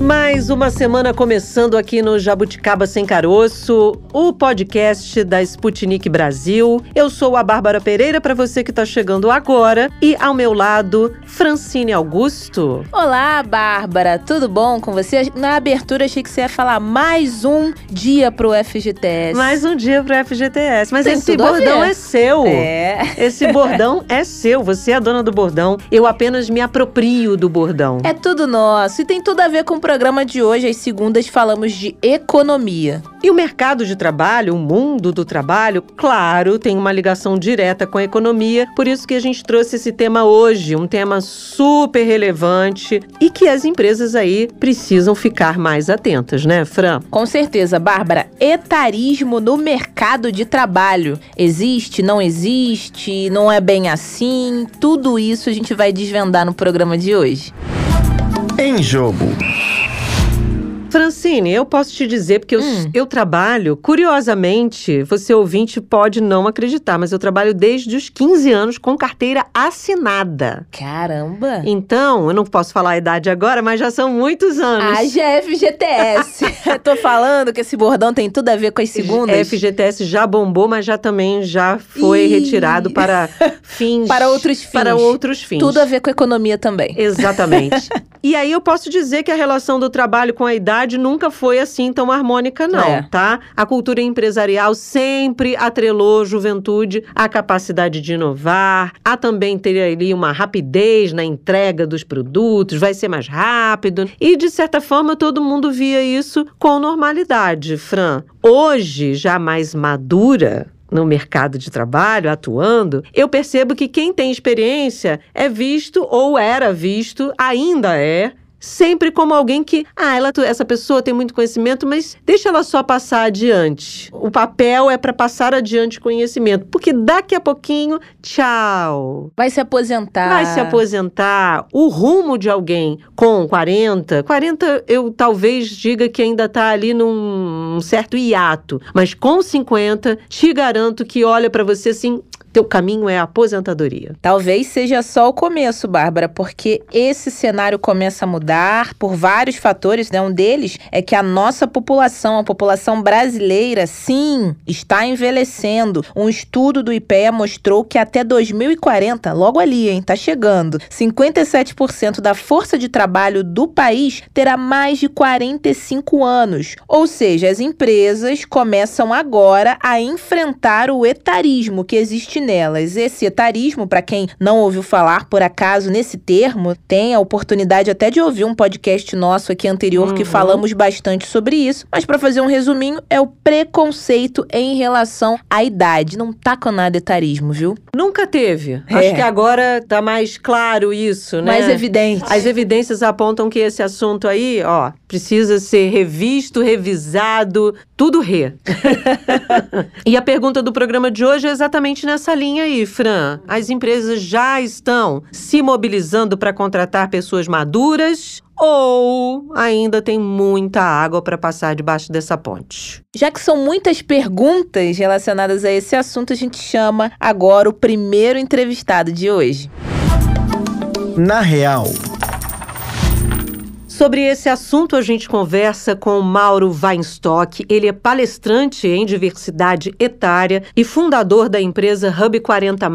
Mais uma semana começando aqui no Jabuticaba Sem Caroço, o podcast da Sputnik Brasil. Eu sou a Bárbara Pereira, para você que está chegando agora, e ao meu lado, Francine Augusto. Olá, Bárbara, tudo bom com você? Na abertura achei que você ia falar mais um dia pro FGTS. Mais um dia pro FGTS, mas Tem esse bordão é seu. É. Esse bordão é seu, você é a dona do bordão. Eu apenas me aproprio do bordão. É tudo nosso e tem tudo a ver com o programa de hoje, às segundas, falamos de economia. E o mercado de trabalho, o mundo do trabalho, claro, tem uma ligação direta com a economia, por isso que a gente trouxe esse tema hoje, um tema super relevante e que as empresas aí precisam ficar mais atentas, né, Fran? Com certeza, Bárbara. Etarismo no mercado de trabalho. Existe, não existe, não é bem assim? Tudo isso a gente vai desvendar no programa de hoje. Em jogo. Francine, eu posso te dizer, porque eu, hum. eu trabalho, curiosamente, você ouvinte pode não acreditar, mas eu trabalho desde os 15 anos com carteira assinada. Caramba! Então, eu não posso falar a idade agora, mas já são muitos anos. A GFGTS. Tô falando que esse bordão tem tudo a ver com as segundas. FGTS já bombou, mas já também já foi Ih. retirado para fins... para outros fins. Para outros fins. Tudo a ver com a economia também. Exatamente. e aí eu posso dizer que a relação do trabalho com a idade sociedade nunca foi assim tão harmônica, não, é. tá? A cultura empresarial sempre atrelou juventude à capacidade de inovar, a também ter ali uma rapidez na entrega dos produtos, vai ser mais rápido. E, de certa forma, todo mundo via isso com normalidade, Fran. Hoje, já mais madura, no mercado de trabalho, atuando, eu percebo que quem tem experiência é visto ou era visto, ainda é, sempre como alguém que, ah, ela, essa pessoa tem muito conhecimento, mas deixa ela só passar adiante. O papel é para passar adiante conhecimento, porque daqui a pouquinho, tchau. Vai se aposentar. Vai se aposentar. O rumo de alguém com 40, 40 eu talvez diga que ainda está ali num certo hiato, mas com 50, te garanto que olha para você assim, teu caminho é a aposentadoria. Talvez seja só o começo, Bárbara, porque esse cenário começa a mudar por vários fatores, né? Um deles é que a nossa população, a população brasileira, sim, está envelhecendo. Um estudo do IPEA mostrou que até 2040, logo ali, hein, tá chegando, 57% da força de trabalho do país terá mais de 45 anos. Ou seja, as empresas começam agora a enfrentar o etarismo que existe nelas. Esse etarismo, para quem não ouviu falar por acaso nesse termo, tem a oportunidade até de ouvir um podcast nosso aqui anterior uhum. que falamos bastante sobre isso. Mas para fazer um resuminho, é o preconceito em relação à idade. Não tá com nada etarismo, viu? Nunca teve. É. Acho que agora tá mais claro isso, né? Mais evidente. As evidências apontam que esse assunto aí, ó, precisa ser revisto, revisado, tudo re. e a pergunta do programa de hoje é exatamente nessa nessa linha aí, Fran. As empresas já estão se mobilizando para contratar pessoas maduras ou ainda tem muita água para passar debaixo dessa ponte? Já que são muitas perguntas relacionadas a esse assunto, a gente chama agora o primeiro entrevistado de hoje. Na real. Sobre esse assunto, a gente conversa com Mauro Weinstock. Ele é palestrante em diversidade etária e fundador da empresa Hub 40.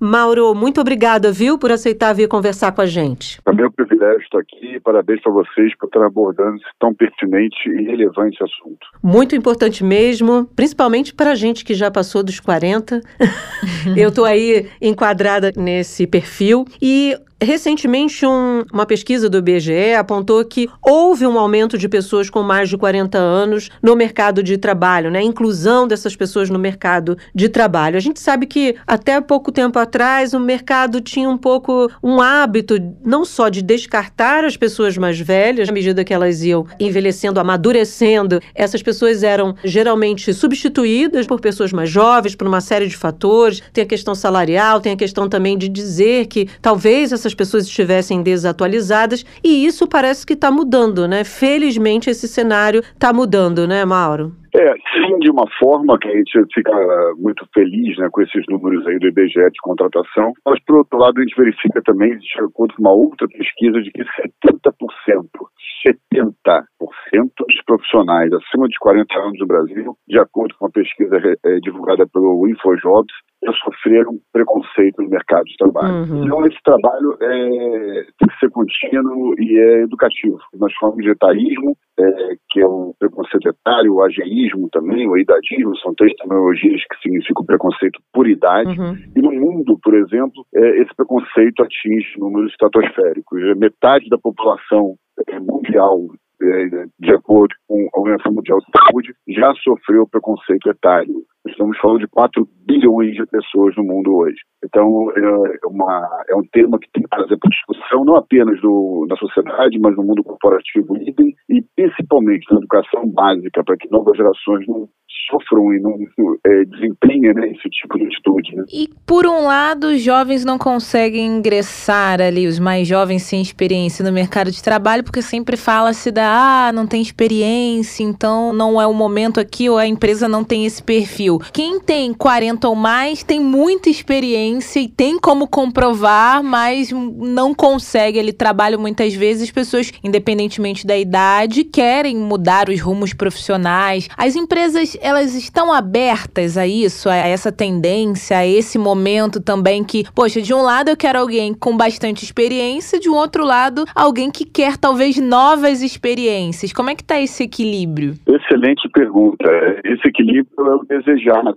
Mauro, muito obrigada, viu, por aceitar vir conversar com a gente. É meu privilégio estar aqui. Parabéns para vocês por estar abordando esse tão pertinente e relevante assunto. Muito importante mesmo, principalmente para a gente que já passou dos 40. Eu estou aí enquadrada nesse perfil. E Recentemente, um, uma pesquisa do IBGE apontou que houve um aumento de pessoas com mais de 40 anos no mercado de trabalho, né? A inclusão dessas pessoas no mercado de trabalho. A gente sabe que até pouco tempo atrás o mercado tinha um pouco um hábito não só de descartar as pessoas mais velhas, à medida que elas iam envelhecendo, amadurecendo, essas pessoas eram geralmente substituídas por pessoas mais jovens, por uma série de fatores. Tem a questão salarial, tem a questão também de dizer que talvez essas as pessoas estivessem desatualizadas, e isso parece que está mudando, né? Felizmente esse cenário está mudando, né, Mauro? É, sim de uma forma que a gente fica muito feliz né, com esses números aí do IBGE de contratação, mas por outro lado a gente verifica também, de acordo com uma outra pesquisa, de que 70%, 70% dos profissionais acima de 40 anos no Brasil, de acordo com uma pesquisa é, divulgada pelo InfoJobs, já sofreram preconceito no mercado de trabalho. Uhum. Então, esse trabalho é, tem que ser contínuo e é educativo. Nós falamos de etarismo, é, que é um preconceito etário, o ageísmo também, o idadismo, são três terminologias que significam preconceito por idade. Uhum. E no mundo, por exemplo, é, esse preconceito atinge números estratosféricos. Metade da população é, mundial é, de acordo com a Organização Mundial de Saúde, já sofreu preconceito etário. Estamos falando de 4 bilhões de pessoas no mundo hoje. Então, é, uma, é um tema que tem que trazer para discussão, não apenas do, na sociedade, mas no mundo corporativo e principalmente na educação básica, para que novas gerações não sofram e não é, desempenhem né, esse tipo de atitude. Né? E, por um lado, os jovens não conseguem ingressar ali, os mais jovens sem experiência no mercado de trabalho, porque sempre fala-se da, ah, não tem experiência, então não é o momento aqui, ou a empresa não tem esse perfil. Quem tem 40 ou mais tem muita experiência e tem como comprovar, mas não consegue. Ele trabalha muitas vezes, pessoas, independentemente da idade, querem mudar os rumos profissionais. As empresas elas estão abertas a isso, a essa tendência, a esse momento também que, poxa, de um lado eu quero alguém com bastante experiência, de um outro lado, alguém que quer talvez novas experiências. Como é que está esse equilíbrio? Excelente pergunta. Esse equilíbrio é o desejado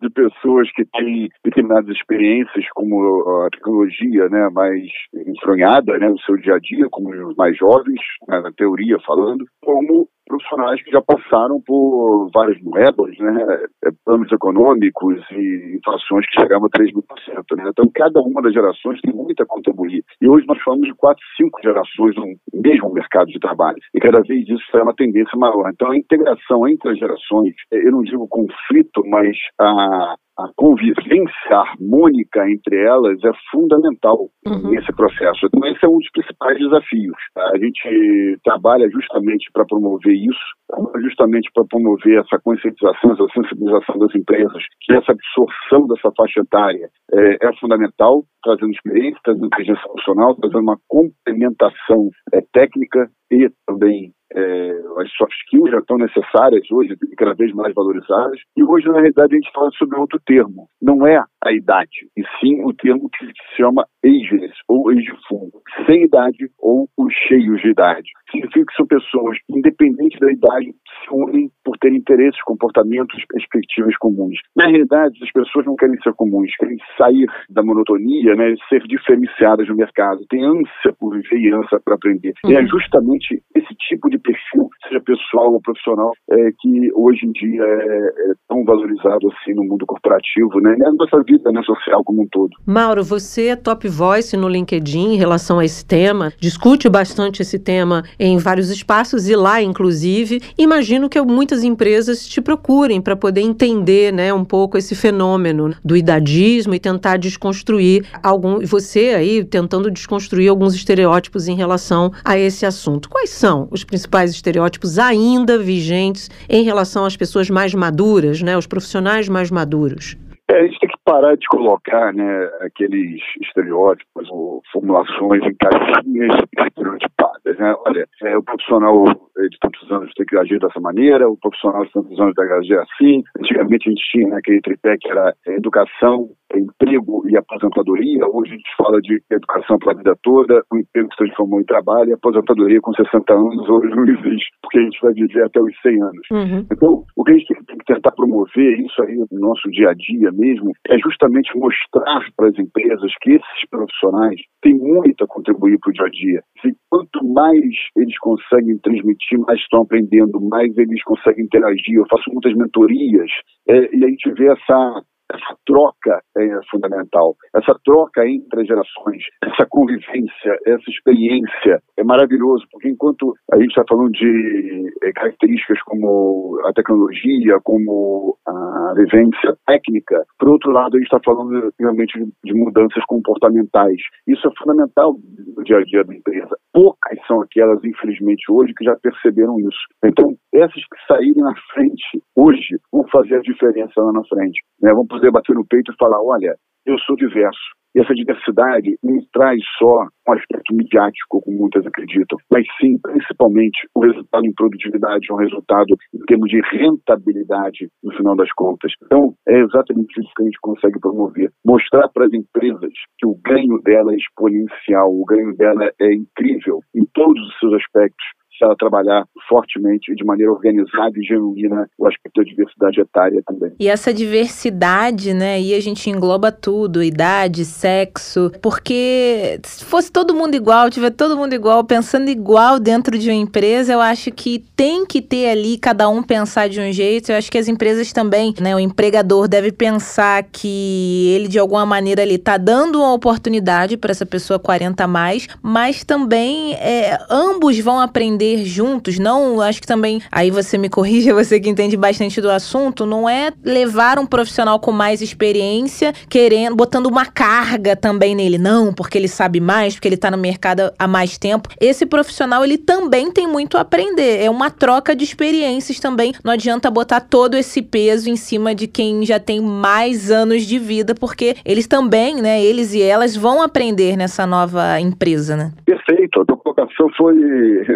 de pessoas que têm determinadas experiências, como a tecnologia né, mais enfronhada né, no seu dia a dia, como os mais jovens, né, na teoria falando, como profissionais que já passaram por várias moedas, né, é, planos econômicos e inflações que chegavam a 3 mil por cento. Né? Então, cada uma das gerações tem muito a contribuir. E hoje nós falamos de quatro, cinco gerações no mesmo mercado de trabalho. E cada vez isso é uma tendência maior. Então, a integração entre as gerações, eu não digo conflito, mas a, a convivência harmônica entre elas é fundamental uhum. nesse processo. Então, esse é um dos principais desafios. A gente trabalha justamente para promover isso, justamente para promover essa conscientização, essa sensibilização das empresas, que essa absorção dessa faixa etária é, é fundamental, trazendo experiência, trazendo inteligência emocional, trazendo uma complementação é, técnica e também é, as soft skills já estão necessárias hoje, cada vez mais valorizadas, e hoje, na realidade, a gente fala sobre outro termo. Não é a idade, e sim o termo que se chama ageless, ou ageful, sem idade ou os cheios de idade. Significa que são pessoas independente da idade, se unem por ter interesses, comportamentos, perspectivas comuns. Na realidade, as pessoas não querem ser comuns, querem sair da monotonia, né, ser diferenciadas no mercado, têm ânsia por viver e ânsia para aprender. Uhum. E é uhum. justamente esse tipo de perfil, seja pessoal ou profissional, é, que hoje em dia é, é tão valorizado assim no mundo corporativo, né, na nossa vida né, social como um todo. Mauro, você é top voice no LinkedIn em relação a esse tema, discute bastante esse tema em vários espaços e lá, inclusive. Imagino que muitas empresas te procurem para poder entender né, um pouco esse fenômeno do idadismo e tentar desconstruir algum. Você aí tentando desconstruir alguns estereótipos em relação a esse assunto. Quais são os principais estereótipos ainda vigentes em relação às pessoas mais maduras, né, os profissionais mais maduros? É, a gente tem que parar de colocar né, aqueles estereótipos ou formulações em caixinhas estereotipadas. Né? Olha, é, o profissional de tantos anos tem que agir dessa maneira, o profissional de tantos anos tem que agir assim. Antigamente a gente tinha né, aquele tripé que era educação, emprego e aposentadoria. Hoje a gente fala de educação para a vida toda, o emprego se transformou em trabalho e aposentadoria com 60 anos hoje não existe, porque a gente vai viver até os 100 anos. Uhum. Então, o que a gente tem que tentar promover, isso aí no nosso dia a dia mesmo, é justamente mostrar para as empresas que esses profissionais têm muito a contribuir para o dia a dia. E quanto mais eles conseguem transmitir, mais estão aprendendo, mais eles conseguem interagir. Eu faço muitas mentorias é, e a gente vê essa essa troca é fundamental. Essa troca entre as gerações, essa convivência, essa experiência é maravilhoso, porque enquanto a gente está falando de é, características como a tecnologia, como a vivência técnica, por outro lado, a gente está falando realmente de mudanças comportamentais. Isso é fundamental no dia a dia da empresa. Poucas são aquelas, infelizmente, hoje, que já perceberam isso. Então, essas que saírem na frente hoje vão fazer a diferença lá na frente. Né? Vão poder bater no peito e falar: olha, eu sou diverso. E essa diversidade não traz só um aspecto midiático, como muitas acreditam, mas sim, principalmente, o resultado em produtividade, um resultado em termos de rentabilidade, no final das contas. Então, é exatamente isso que a gente consegue promover. Mostrar para as empresas que o ganho dela é exponencial, o ganho dela é incrível em todos os seus aspectos, se ela trabalhar fortemente de maneira organizada e genuína o aspecto da diversidade etária também. E essa diversidade, né, aí a gente engloba tudo, idade, sexo, porque se fosse todo mundo igual, tiver todo mundo igual, pensando igual dentro de uma empresa, eu acho que tem que ter ali cada um pensar de um jeito. Eu acho que as empresas também, né, o empregador deve pensar que ele de alguma maneira ele tá dando uma oportunidade para essa pessoa 40 a mais, mas também é, ambos vão aprender aprender juntos, não, acho que também, aí você me corrija, você que entende bastante do assunto, não é levar um profissional com mais experiência, querendo, botando uma carga também nele, não, porque ele sabe mais, porque ele tá no mercado há mais tempo. Esse profissional, ele também tem muito a aprender, é uma troca de experiências também, não adianta botar todo esse peso em cima de quem já tem mais anos de vida, porque eles também, né, eles e elas vão aprender nessa nova empresa, né? Perfeito, a tua colocação foi,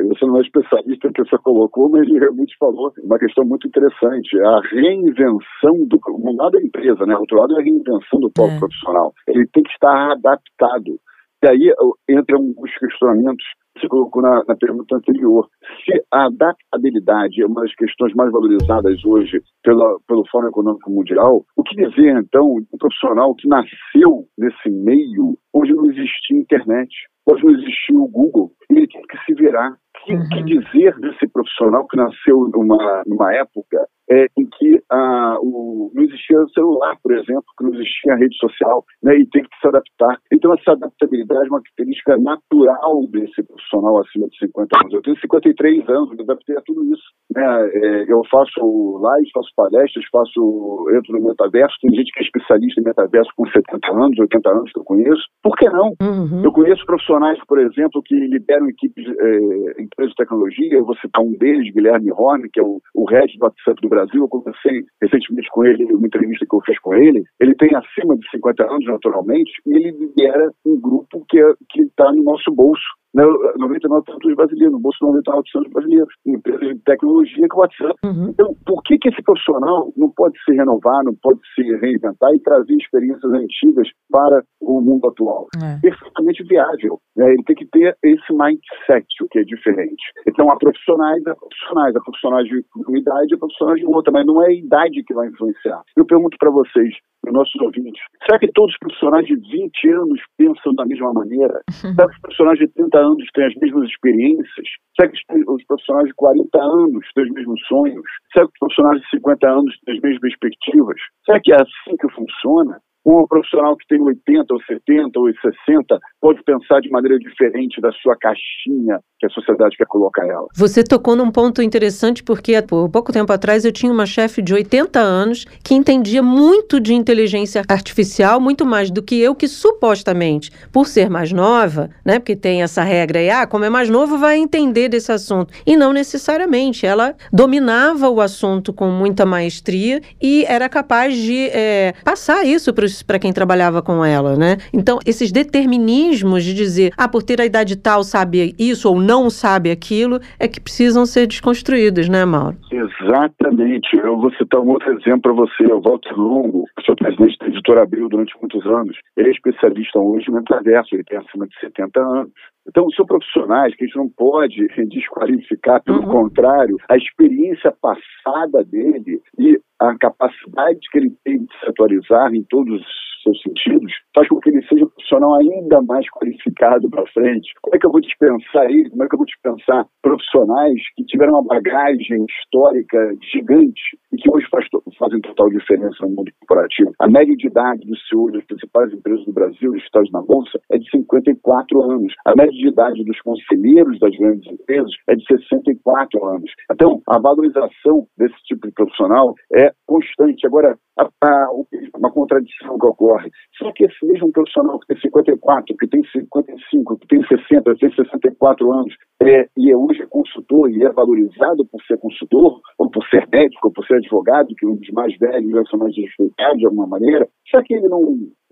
você não especialista que você colocou, mas ele realmente falou uma questão muito interessante. A reinvenção do. Um lado é a empresa, né? Outro lado é a reinvenção do polo é. profissional. Ele tem que estar adaptado. E aí entram alguns questionamentos que você colocou na, na, pergunta anterior. Se a adaptabilidade é uma das questões mais valorizadas hoje pela, pelo Fórum Econômico Mundial, o que dizer, então, um profissional que nasceu nesse meio onde não existia internet, onde não existia o Google, ele tem que se virar que, uhum. que, dizer desse profissional que nasceu numa, numa época é, em que ah, o, não existia celular, por exemplo, que não existia rede social, né, e tem que se adaptar. Então, essa adaptabilidade é uma característica natural desse profissional acima de 50 anos. Eu tenho 53 anos, me adaptei a tudo isso. Né? É, eu faço lives, faço palestras, faço, entro no metaverso. Tem gente que é especialista em metaverso com 70 anos, 80 anos que eu conheço. Por que não? Uhum. Eu conheço profissionais, por exemplo, que lideram equipes, é, empresas de tecnologia. Eu vou citar um deles, Guilherme Horne, que é o, o head do WhatsApp do Brasil. Eu conversei recentemente com ele, uma entrevista que eu fiz com ele. Ele tem acima de 50 anos, naturalmente, e ele lidera um grupo que é, está no nosso bolso 99% dos brasileiros, no bolso de 99% dos brasileiros, empresas de tecnologia que o WhatsApp. Uhum. Então, por que, que esse profissional não pode se renovar, não pode se reinventar e trazer experiências antigas para o mundo atual? É. Perfeitamente viável. Né? Ele tem que ter esse mindset, o que é diferente. Então, há profissionais, há profissionais, há profissionais de uma idade, há profissionais de outra, mas não é a idade que vai influenciar. Eu pergunto para vocês, para nossos ouvintes, será que todos os profissionais de 20 anos pensam da mesma maneira? Será que os profissionais de 30 anos têm as mesmas experiências? Será que os profissionais de 40 anos têm os mesmos sonhos? Será que os profissionais de 50 anos têm as mesmas perspectivas? Será que é assim que funciona? Um profissional que tem 80 ou 70 ou 60 pode pensar de maneira diferente da sua caixinha que a sociedade quer colocar ela. Você tocou num ponto interessante porque por pouco tempo atrás eu tinha uma chefe de 80 anos que entendia muito de inteligência artificial, muito mais do que eu que supostamente, por ser mais nova, né, porque tem essa regra aí, ah, como é mais novo vai entender desse assunto. E não necessariamente, ela dominava o assunto com muita maestria e era capaz de é, passar isso para quem trabalhava com ela, né? Então, esses determinismos de dizer, ah, por ter a idade tal sabe isso ou não sabe aquilo, é que precisam ser desconstruídos, né, Mauro? Exatamente. Eu vou citar um outro exemplo para você. O Walter Longo, que foi presidente da Editora Abril durante muitos anos, ele é especialista hoje no metaverso, ele tem acima de 70 anos. Então, são profissionais que a gente não pode desqualificar, pelo uhum. contrário, a experiência passada dele e a capacidade que ele tem de se atualizar em todos os seus sentidos, faz com que ele seja um profissional ainda mais qualificado para frente. Como é que eu vou dispensar ele? Como é que eu vou dispensar profissionais que tiveram uma bagagem histórica gigante e que hoje faz, fazem total diferença no mundo corporativo? A média de idade do CEO das principais empresas do Brasil, listadas na Bolsa, é de 54 anos. A média de idade dos conselheiros das grandes empresas é de 64 anos. Então, a valorização desse tipo de profissional é constante. Agora, a, a, uma contradição que ocorre. Só que esse mesmo profissional que tem 54, que tem 55, que tem 60, que tem 64 anos, é, e é hoje consultor e é valorizado por ser consultor, ou por ser médico, ou por ser advogado, que um dos mais velhos são mais respeitados de alguma maneira, será que ele não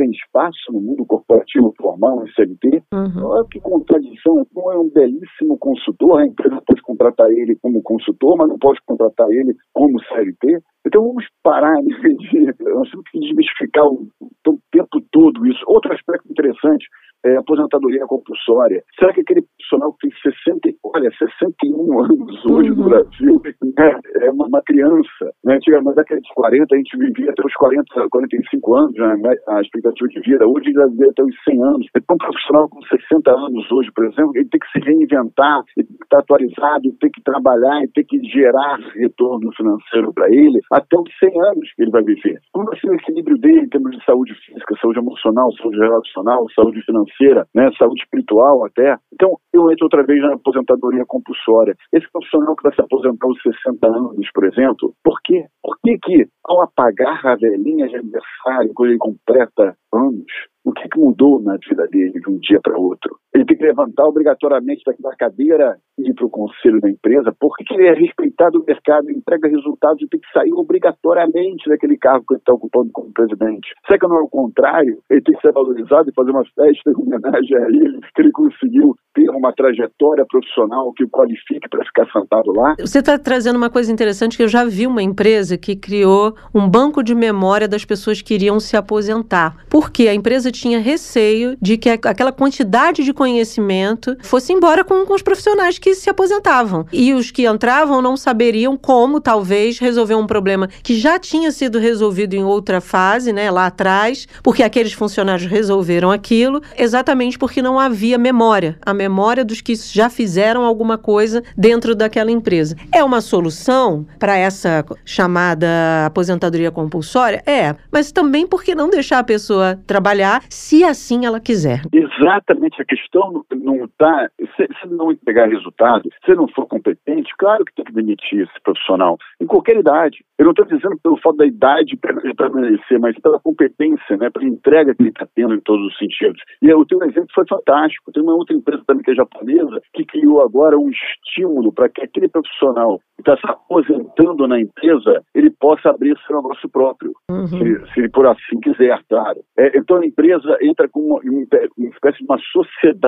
tem espaço no mundo corporativo formal, em CLT? Uhum. Olha que contradição, então é um belíssimo consultor, a empresa pode contratar ele como consultor, mas não pode contratar ele como CLT. Então vamos parar de, nós temos que desmistificar o, o tempo todo isso. Outro aspecto interessante é, aposentadoria compulsória. Será que aquele profissional que tem 60, olha, 61 anos hoje uhum. no Brasil né, é uma, uma criança? Né? Antigamente, na década de 40, a gente vivia até os 40, 45 anos, né? a expectativa de vida. Hoje já vive até os 100 anos. Então, um profissional com 60 anos hoje, por exemplo, ele tem que se reinventar, ele tem que estar atualizado, ele tem que trabalhar, ele tem que gerar retorno financeiro para ele até os 100 anos que ele vai viver. Como vai ser o equilíbrio dele em termos de saúde física, saúde emocional, saúde relacional, saúde financeira? Financeira, né, saúde espiritual até. Então, eu entro outra vez na aposentadoria compulsória. Esse profissional que vai se aposentar aos 60 anos, por exemplo, por quê? Por que que, ao apagar a velhinha de aniversário, quando ele completa anos, o que, que mudou na vida dele de um dia para outro? Ele tem que levantar obrigatoriamente da cadeira e ir para o conselho da empresa, porque ele é respeitado no mercado, entrega resultados e tem que sair obrigatoriamente daquele cargo que ele está ocupando como presidente. Será que não é o contrário? Ele tem que ser valorizado e fazer uma festa em homenagem a ele, que ele conseguiu ter uma trajetória profissional que o qualifique para ficar sentado lá. Você está trazendo uma coisa interessante que eu já vi uma empresa que criou um banco de memória das pessoas que iriam se aposentar. Porque a empresa tinha receio de que aquela quantidade de conhecimento fosse embora com, com os profissionais que se aposentavam. E os que entravam não saberiam como, talvez, resolver um problema que já tinha sido resolvido em outra fase, né, lá atrás, porque aqueles funcionários resolveram aquilo, exatamente porque não havia memória. A memória dos que já fizeram alguma coisa dentro daquela empresa. É uma solução para essa chamada aposentadoria compulsória? É, mas também porque não deixar a pessoa trabalhar se assim ela quiser. Exatamente, a questão não está. Se, se não entregar resultado, se não for competente, claro que tem que demitir esse profissional, em qualquer idade. Eu não estou dizendo pelo fato da idade de permanecer, mas pela competência, né, pela entrega que ele está tendo em todos os sentidos. E o teu exemplo foi fantástico. Tem uma outra empresa também que é japonesa que criou agora um estímulo para que aquele profissional que está se aposentando na empresa ele possa abrir seu negócio próprio, uhum. se, se, por assim quiser, claro. É, então a empresa entra com uma, uma espécie de uma sociedade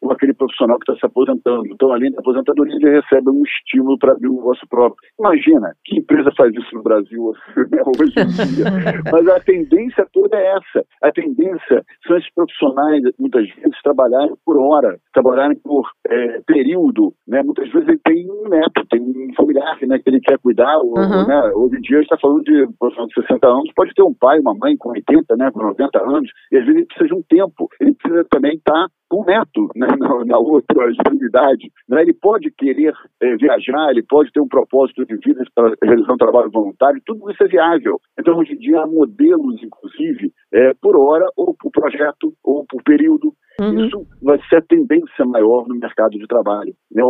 com aquele profissional que está se aposentando. Então, além da aposentadoria, ele recebe um estímulo para abrir um negócio próprio. Imagina, que empresa faz isso no Brasil né, hoje em dia? Mas a tendência toda é essa. A tendência são esses profissionais, muitas vezes, trabalharem por hora, trabalharem por é, período. Né? Muitas vezes ele tem um neto, tem um familiar né, que ele quer cuidar. Ou, uhum. né? Hoje em dia, a gente está falando de um profissional de 60 anos, pode ter um pai, uma mãe com 80, né, com 90 anos, e às vezes ele precisa de um tempo. Ele precisa também estar tá com neto né, na, na, outra extremidade. Né? Ele pode querer é, viajar, ele pode ter um propósito de vida para realizar um trabalho voluntário, tudo isso é viável. Então, hoje em dia, há modelos, inclusive, é, por hora, ou por projeto, ou por período, Uhum. Isso vai ser a tendência maior no mercado de trabalho. Né?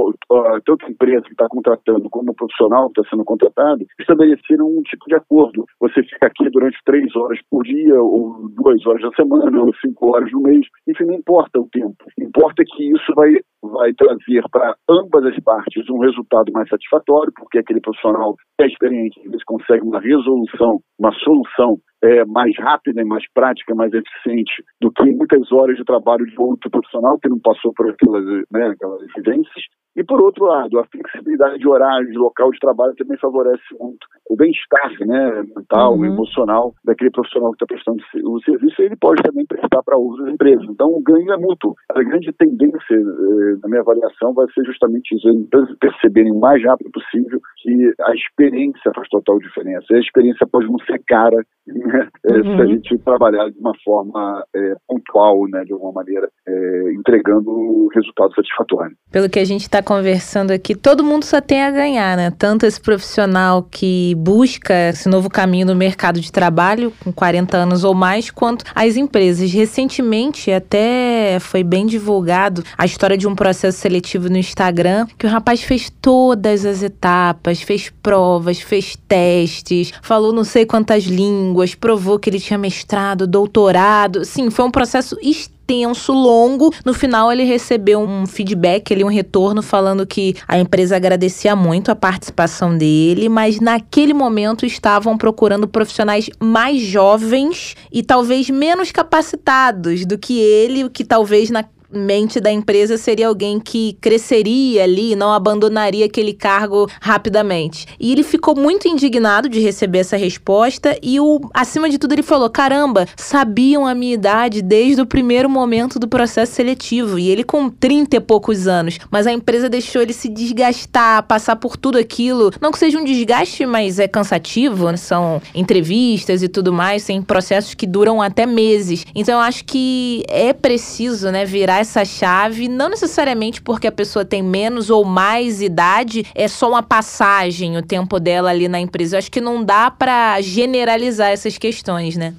Tanto a empresa que está contratando como o profissional que está sendo contratado estabeleceram um tipo de acordo. Você fica aqui durante três horas por dia, ou duas horas da semana, ou cinco horas no mês. Enfim, não importa o tempo. Importa que isso vai, vai trazer para ambas as partes um resultado mais satisfatório, porque aquele profissional é experiente, eles conseguem uma resolução, uma solução é, mais rápida mais prática, mais eficiente do que muitas horas de trabalho de outro profissional que não passou por aquelas, né, aquelas exigências. E, por outro lado, a flexibilidade de horário, de local de trabalho também favorece muito o bem-estar né, mental, uhum. emocional daquele profissional que está prestando o serviço e ele pode também prestar para outras empresas. Então, o ganho é mútuo. A grande tendência, eh, na minha avaliação, vai ser justamente isso, as empresas perceberem o mais rápido possível que a experiência faz total diferença. E a experiência pode não ser cara, né, uhum. se a gente trabalhar de uma forma é, pontual, né, de alguma maneira, é, entregando resultado satisfatório. Pelo que a gente está conversando aqui, todo mundo só tem a ganhar, né? Tanto esse profissional que busca esse novo caminho no mercado de trabalho, com 40 anos ou mais, quanto as empresas. Recentemente, até foi bem divulgado a história de um processo seletivo no Instagram, que o rapaz fez todas as etapas, fez provas, fez testes, falou não sei quantas línguas, provou que ele tinha mestrado, doutorado. Sim, foi um processo extremamente extenso, longo. No final, ele recebeu um feedback, ali, um retorno, falando que a empresa agradecia muito a participação dele, mas naquele momento estavam procurando profissionais mais jovens e talvez menos capacitados do que ele, o que talvez na, mente da empresa seria alguém que cresceria ali, não abandonaria aquele cargo rapidamente. E ele ficou muito indignado de receber essa resposta e o acima de tudo ele falou: "Caramba, sabiam a minha idade desde o primeiro momento do processo seletivo e ele com 30 e poucos anos, mas a empresa deixou ele se desgastar, passar por tudo aquilo. Não que seja um desgaste, mas é cansativo, são entrevistas e tudo mais, tem processos que duram até meses. Então eu acho que é preciso, né, virar essa chave, não necessariamente porque a pessoa tem menos ou mais idade, é só uma passagem o tempo dela ali na empresa. Eu acho que não dá para generalizar essas questões, né?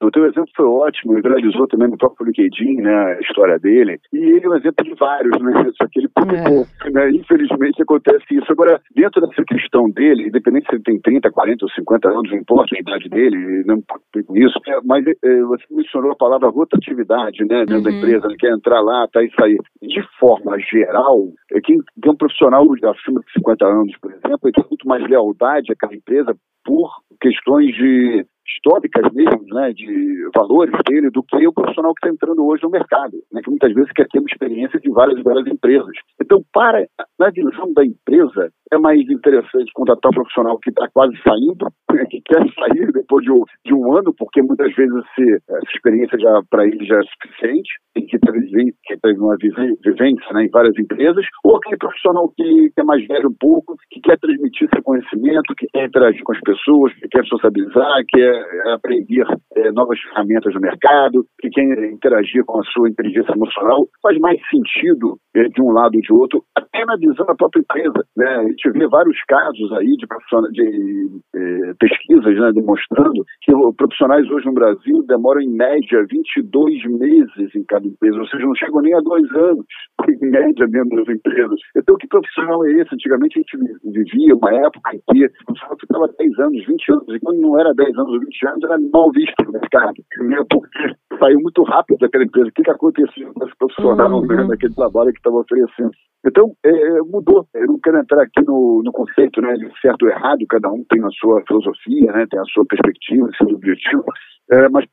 O teu exemplo foi ótimo, ele realizou também no próprio LinkedIn, né, a história dele. E ele é um exemplo de vários, né? Só que ele publicou, é. né? Infelizmente acontece isso. Agora, dentro dessa questão dele, independente se ele tem 30, 40 ou 50 anos, não importa a idade dele, não com isso, é, mas é, você mencionou a palavra rotatividade, né, dentro uhum. da empresa, ele quer entrar lá, tá isso aí. De forma geral, é quem tem um profissional acima de 50 anos, por exemplo, ele tem muito mais lealdade àquela empresa por questões de históricas mesmo, né, de valores dele, do que o profissional que está entrando hoje no mercado, né, que muitas vezes quer ter uma experiência de várias várias empresas. Então, para na visão da empresa, é mais interessante contratar um profissional que está quase saindo, que quer sair depois de um, de um ano, porque muitas vezes esse, essa experiência já para ele já é suficiente, e que teve, que teve uma vivência né, em várias empresas, ou aquele profissional que, que, é mais velho um pouco, que quer transmitir seu conhecimento, que quer interagir com as pessoas, que quer socializar, que quer é aprender é, novas ferramentas no mercado, que quer interagir com a sua inteligência emocional. Faz mais sentido é, de um lado ou de outro, até na visão da própria empresa. Né? A gente vê vários casos aí de, de é, pesquisas né, demonstrando que profissionais hoje no Brasil demoram em média 22 meses em cada empresa, ou seja, não chegam nem a dois anos, em média, dentro das empresas. Então, que profissional é esse? Antigamente a gente vivia uma época em que o profissional ficava 10 anos, 20 anos, e quando não era 10 anos ou 20 anos, era mal visto no mercado, né? porque saiu muito rápido daquela empresa. O que, que aconteceu com esse profissional uhum. né, daquele trabalho que estava oferecendo? Então, é, mudou. Eu não quero entrar aqui no, no conceito né, de certo ou errado, cada um tem a sua filosofia, né, tem a sua perspectiva, seus objetivos, é, mas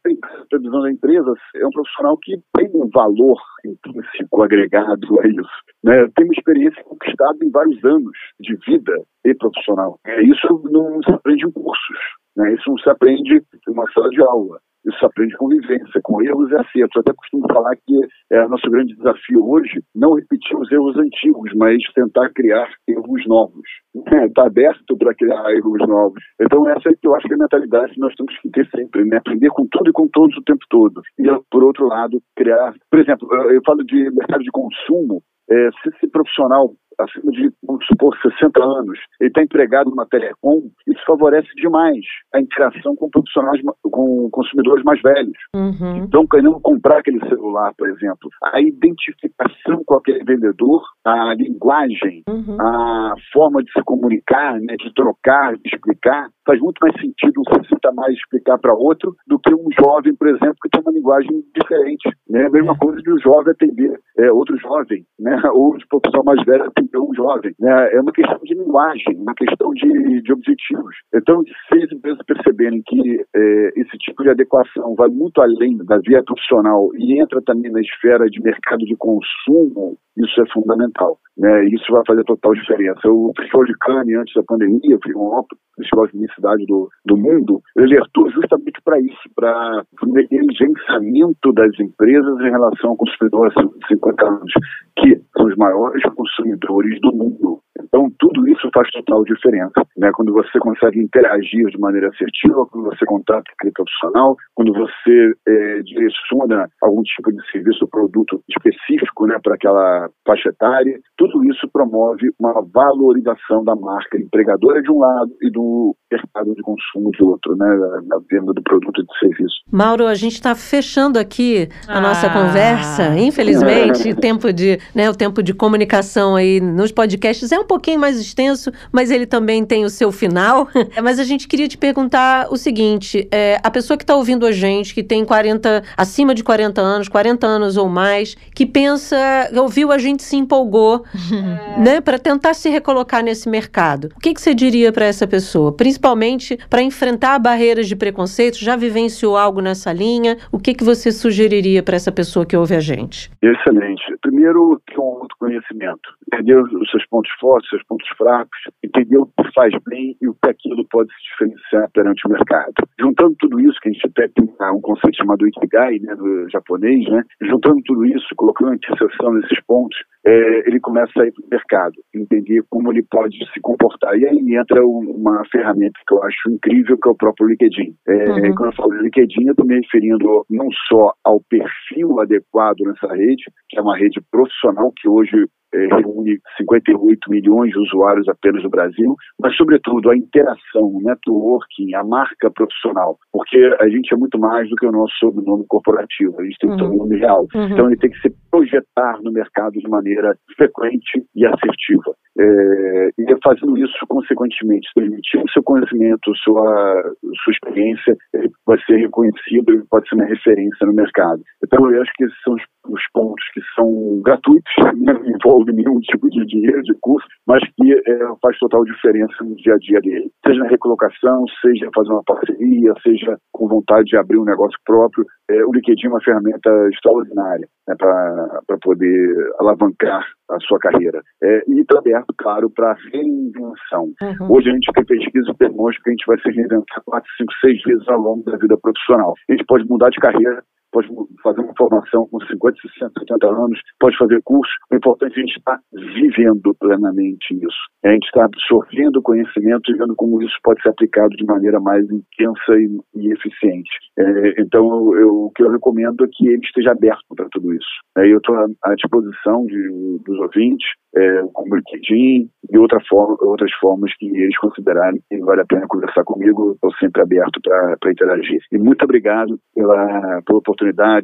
a visão da empresa, é um profissional que tem um valor intrínseco agregado a isso. Né? Tem uma experiência conquistada em vários anos de vida e profissional. É, isso não se aprende em cursos, né? isso não se aprende em uma sala de aula. Isso aprende com vivência, com erros e acertos. Eu até costumo falar que é nosso grande desafio hoje não repetir os erros antigos, mas tentar criar erros novos. Está aberto para criar erros novos. Então, essa é que eu acho que é a mentalidade que nós temos que ter sempre, né? Aprender com tudo e com todos o tempo todo. E, por outro lado, criar. Por exemplo, eu falo de mercado de consumo. É, se esse profissional acima de, vamos supor, 60 anos, ele está empregado numa telecom, isso favorece demais a interação com profissionais, com consumidores mais velhos. Uhum. Então, querendo comprar aquele celular, por exemplo, a identificação com aquele vendedor, a linguagem, uhum. a forma de se comunicar, né, de trocar, de explicar, faz muito mais sentido um 60 mais explicar para outro do que um jovem, por exemplo, que tem uma linguagem diferente. Né? A mesma é. coisa de um jovem atender é, outro jovem, né? ou de profissional mais velho atender um jovem. Né? É uma questão de linguagem, uma questão de, de objetivos. Então, se as empresas perceberem que é, esse tipo de adequação vai muito além da via profissional e entra também na esfera de mercado de consumo, isso é fundamental. Né? Isso vai fazer total diferença. O Festival de Cannes, antes da pandemia, foi um festival de universidade do, do mundo, ele alertou justamente para isso, para o negligenciamento das empresas em relação ao consumidor acima de 50 anos, que são os maiores consumidores do mundo. Então, tudo isso faz total diferença. Né? Quando você consegue interagir de maneira assertiva, quando você contata aquele profissional, quando você é, direciona algum tipo de serviço ou produto específico né, para aquela time faixa etária, tudo isso promove uma valorização da marca empregadora de um lado e do mercado de consumo de outro, né, na venda do produto e do serviço. Mauro, a gente está fechando aqui a ah. nossa conversa. Infelizmente, o tempo de, né, o tempo de comunicação aí nos podcasts é um pouquinho mais extenso, mas ele também tem o seu final. mas a gente queria te perguntar o seguinte: é, a pessoa que está ouvindo a gente, que tem 40, acima de 40 anos, 40 anos ou mais, que pensa, ouviu a gente se empolgou, né, para tentar se recolocar nesse mercado. O que, que você diria para essa pessoa? Principalmente para enfrentar barreiras de preconceito, já vivenciou algo nessa linha? O que, que você sugeriria para essa pessoa que ouve a gente? Excelente. Primeiro, ter um autoconhecimento. Entender os seus pontos fortes, seus pontos fracos, entender o faz bem e o que aquilo pode se diferenciar perante o mercado. Juntando tudo isso, que a gente até tem um conceito chamado Ikigai, né, do japonês, né? Juntando tudo isso, colocando a interseção nesses pontos, é, ele começa a ir para o mercado, entender como ele pode se comportar. E aí entra uma ferramenta que eu acho incrível, que é o próprio LinkedIn. É, uhum. Quando eu falo de LinkedIn, eu estou me referindo não só ao perfil adequado nessa rede, que é uma rede profissional que hoje reúne 58 milhões de usuários apenas no Brasil, mas, sobretudo, a interação, o networking, a marca profissional, porque a gente é muito mais do que o nosso sobrenome corporativo, a gente tem um uhum. sobrenome real. Uhum. Então, ele tem que se projetar no mercado de maneira frequente e assertiva. É, e fazendo isso, consequentemente, transmitindo seu conhecimento, sua, sua experiência, vai ser reconhecido e pode ser uma referência no mercado. Então, eu acho que esses são os, os pontos que são gratuitos, não envolvem nenhum tipo de dinheiro, de custo, mas que é, faz total diferença no dia a dia dele. Seja na recolocação, seja fazer uma parceria, seja com vontade de abrir um negócio próprio. É, o LinkedIn é uma ferramenta extraordinária né, para poder alavancar a sua carreira. É, e está aberto, claro, para reinvenção. Uhum. Hoje a gente tem pesquisa que demonstra que a gente vai se reinventar quatro, cinco, seis vezes ao longo da vida profissional. A gente pode mudar de carreira pode fazer uma formação com 50, 60, 70 anos, pode fazer curso. O importante é a gente estar vivendo plenamente isso. É a gente estar absorvendo conhecimento e vendo como isso pode ser aplicado de maneira mais intensa e, e eficiente. É, então, eu, o que eu recomendo é que ele esteja aberto para tudo isso. É, eu estou à disposição de, dos ouvintes, é, como LinkedIn e outra forma, outras formas que eles considerarem que vale a pena conversar comigo. Estou sempre aberto para interagir. E muito obrigado pela, pela oportunidade,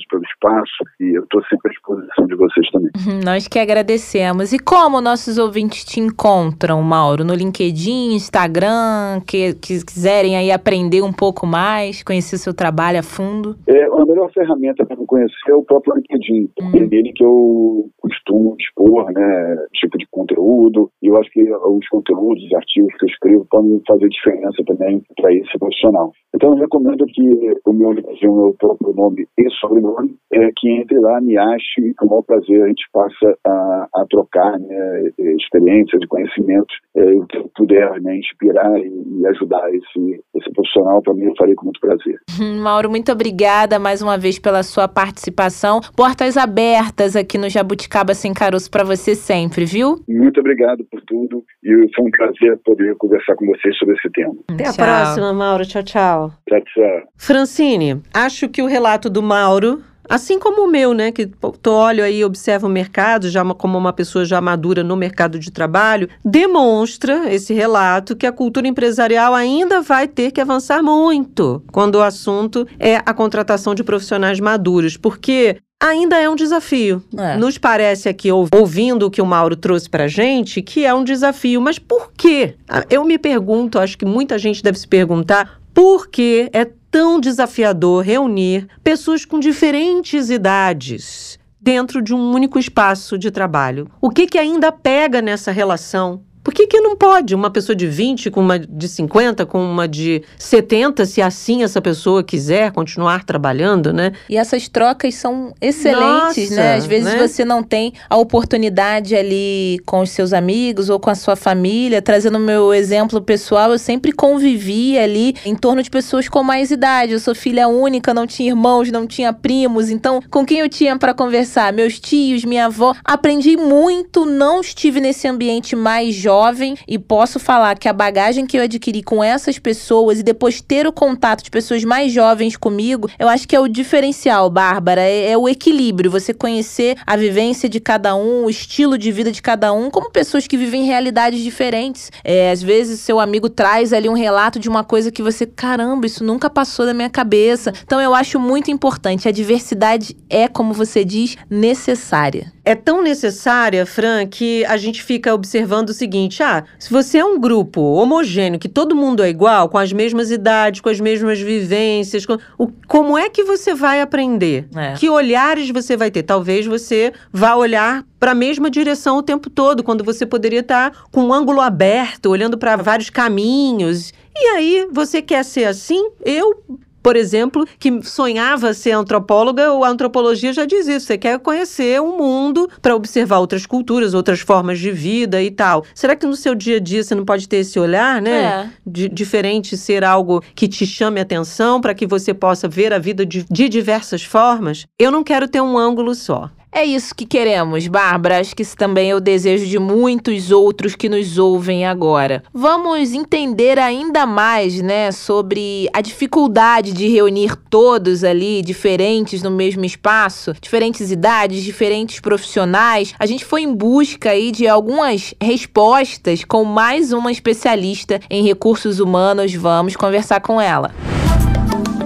pelo espaço e eu estou sempre à disposição de vocês também. Uhum, nós que agradecemos. E como nossos ouvintes te encontram, Mauro? No LinkedIn, Instagram, que, que quiserem aí aprender um pouco mais, conhecer seu trabalho a fundo? É, a melhor ferramenta para me conhecer é o próprio LinkedIn. Uhum. É nele que eu costumo expor, né, tipo de conteúdo. E eu acho que os conteúdos, os artigos que eu escrevo podem fazer diferença também para esse profissional. Então eu recomendo que o meu LinkedIn, o meu próprio nome e sobrenome, é que entre lá, me ache e com o maior prazer a gente passa a, a trocar né, experiências e conhecimentos, é, o que eu puder né, inspirar e, e ajudar esse, esse profissional, para mim eu farei com muito prazer. Mauro, muito obrigada mais uma vez pela sua participação. Portas abertas aqui no Jabuticaba Sem Caroço para você sempre, viu? Muito obrigado por tudo e foi um prazer poder conversar com vocês sobre esse tema. Até a próxima, Mauro. Tchau, tchau. Tchau, tchau. Francine, acho que o relato do Mauro Assim como o meu, né? Que tu olho aí e observa o mercado, já como uma pessoa já madura no mercado de trabalho, demonstra esse relato que a cultura empresarial ainda vai ter que avançar muito quando o assunto é a contratação de profissionais maduros. Porque ainda é um desafio. É. Nos parece aqui, ouvindo o que o Mauro trouxe pra gente, que é um desafio. Mas por quê? Ah, eu me pergunto, acho que muita gente deve se perguntar, por que é tão desafiador reunir pessoas com diferentes idades dentro de um único espaço de trabalho? O que, que ainda pega nessa relação? Por que, que não pode uma pessoa de 20 com uma de 50, com uma de 70, se assim essa pessoa quiser continuar trabalhando, né? E essas trocas são excelentes, né? Nossa, né? Às vezes né? você não tem a oportunidade ali com os seus amigos ou com a sua família. Trazendo o meu exemplo pessoal, eu sempre convivi ali em torno de pessoas com mais idade. Eu sou filha única, não tinha irmãos, não tinha primos. Então, com quem eu tinha para conversar? Meus tios, minha avó. Aprendi muito, não estive nesse ambiente mais jovem jovem e posso falar que a bagagem que eu adquiri com essas pessoas e depois ter o contato de pessoas mais jovens comigo, eu acho que é o diferencial, Bárbara, é, é o equilíbrio, você conhecer a vivência de cada um, o estilo de vida de cada um, como pessoas que vivem realidades diferentes. É, às vezes seu amigo traz ali um relato de uma coisa que você, caramba, isso nunca passou da minha cabeça. Então eu acho muito importante, a diversidade é, como você diz, necessária. É tão necessária, Fran, que a gente fica observando o seguinte: ah, se você é um grupo homogêneo, que todo mundo é igual, com as mesmas idades, com as mesmas vivências, com... o, como é que você vai aprender? É. Que olhares você vai ter? Talvez você vá olhar para a mesma direção o tempo todo, quando você poderia estar tá com um ângulo aberto, olhando para vários caminhos. E aí, você quer ser assim? Eu por exemplo, que sonhava ser antropóloga, a antropologia já diz isso. Você quer conhecer o mundo para observar outras culturas, outras formas de vida e tal. Será que no seu dia a dia você não pode ter esse olhar, né? É. De, diferente ser algo que te chame atenção para que você possa ver a vida de, de diversas formas? Eu não quero ter um ângulo só. É isso que queremos, Bárbara. Acho que isso também é o desejo de muitos outros que nos ouvem agora. Vamos entender ainda mais, né, sobre a dificuldade de reunir todos ali, diferentes no mesmo espaço, diferentes idades, diferentes profissionais. A gente foi em busca aí de algumas respostas com mais uma especialista em recursos humanos. Vamos conversar com ela.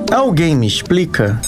Alguém me explica?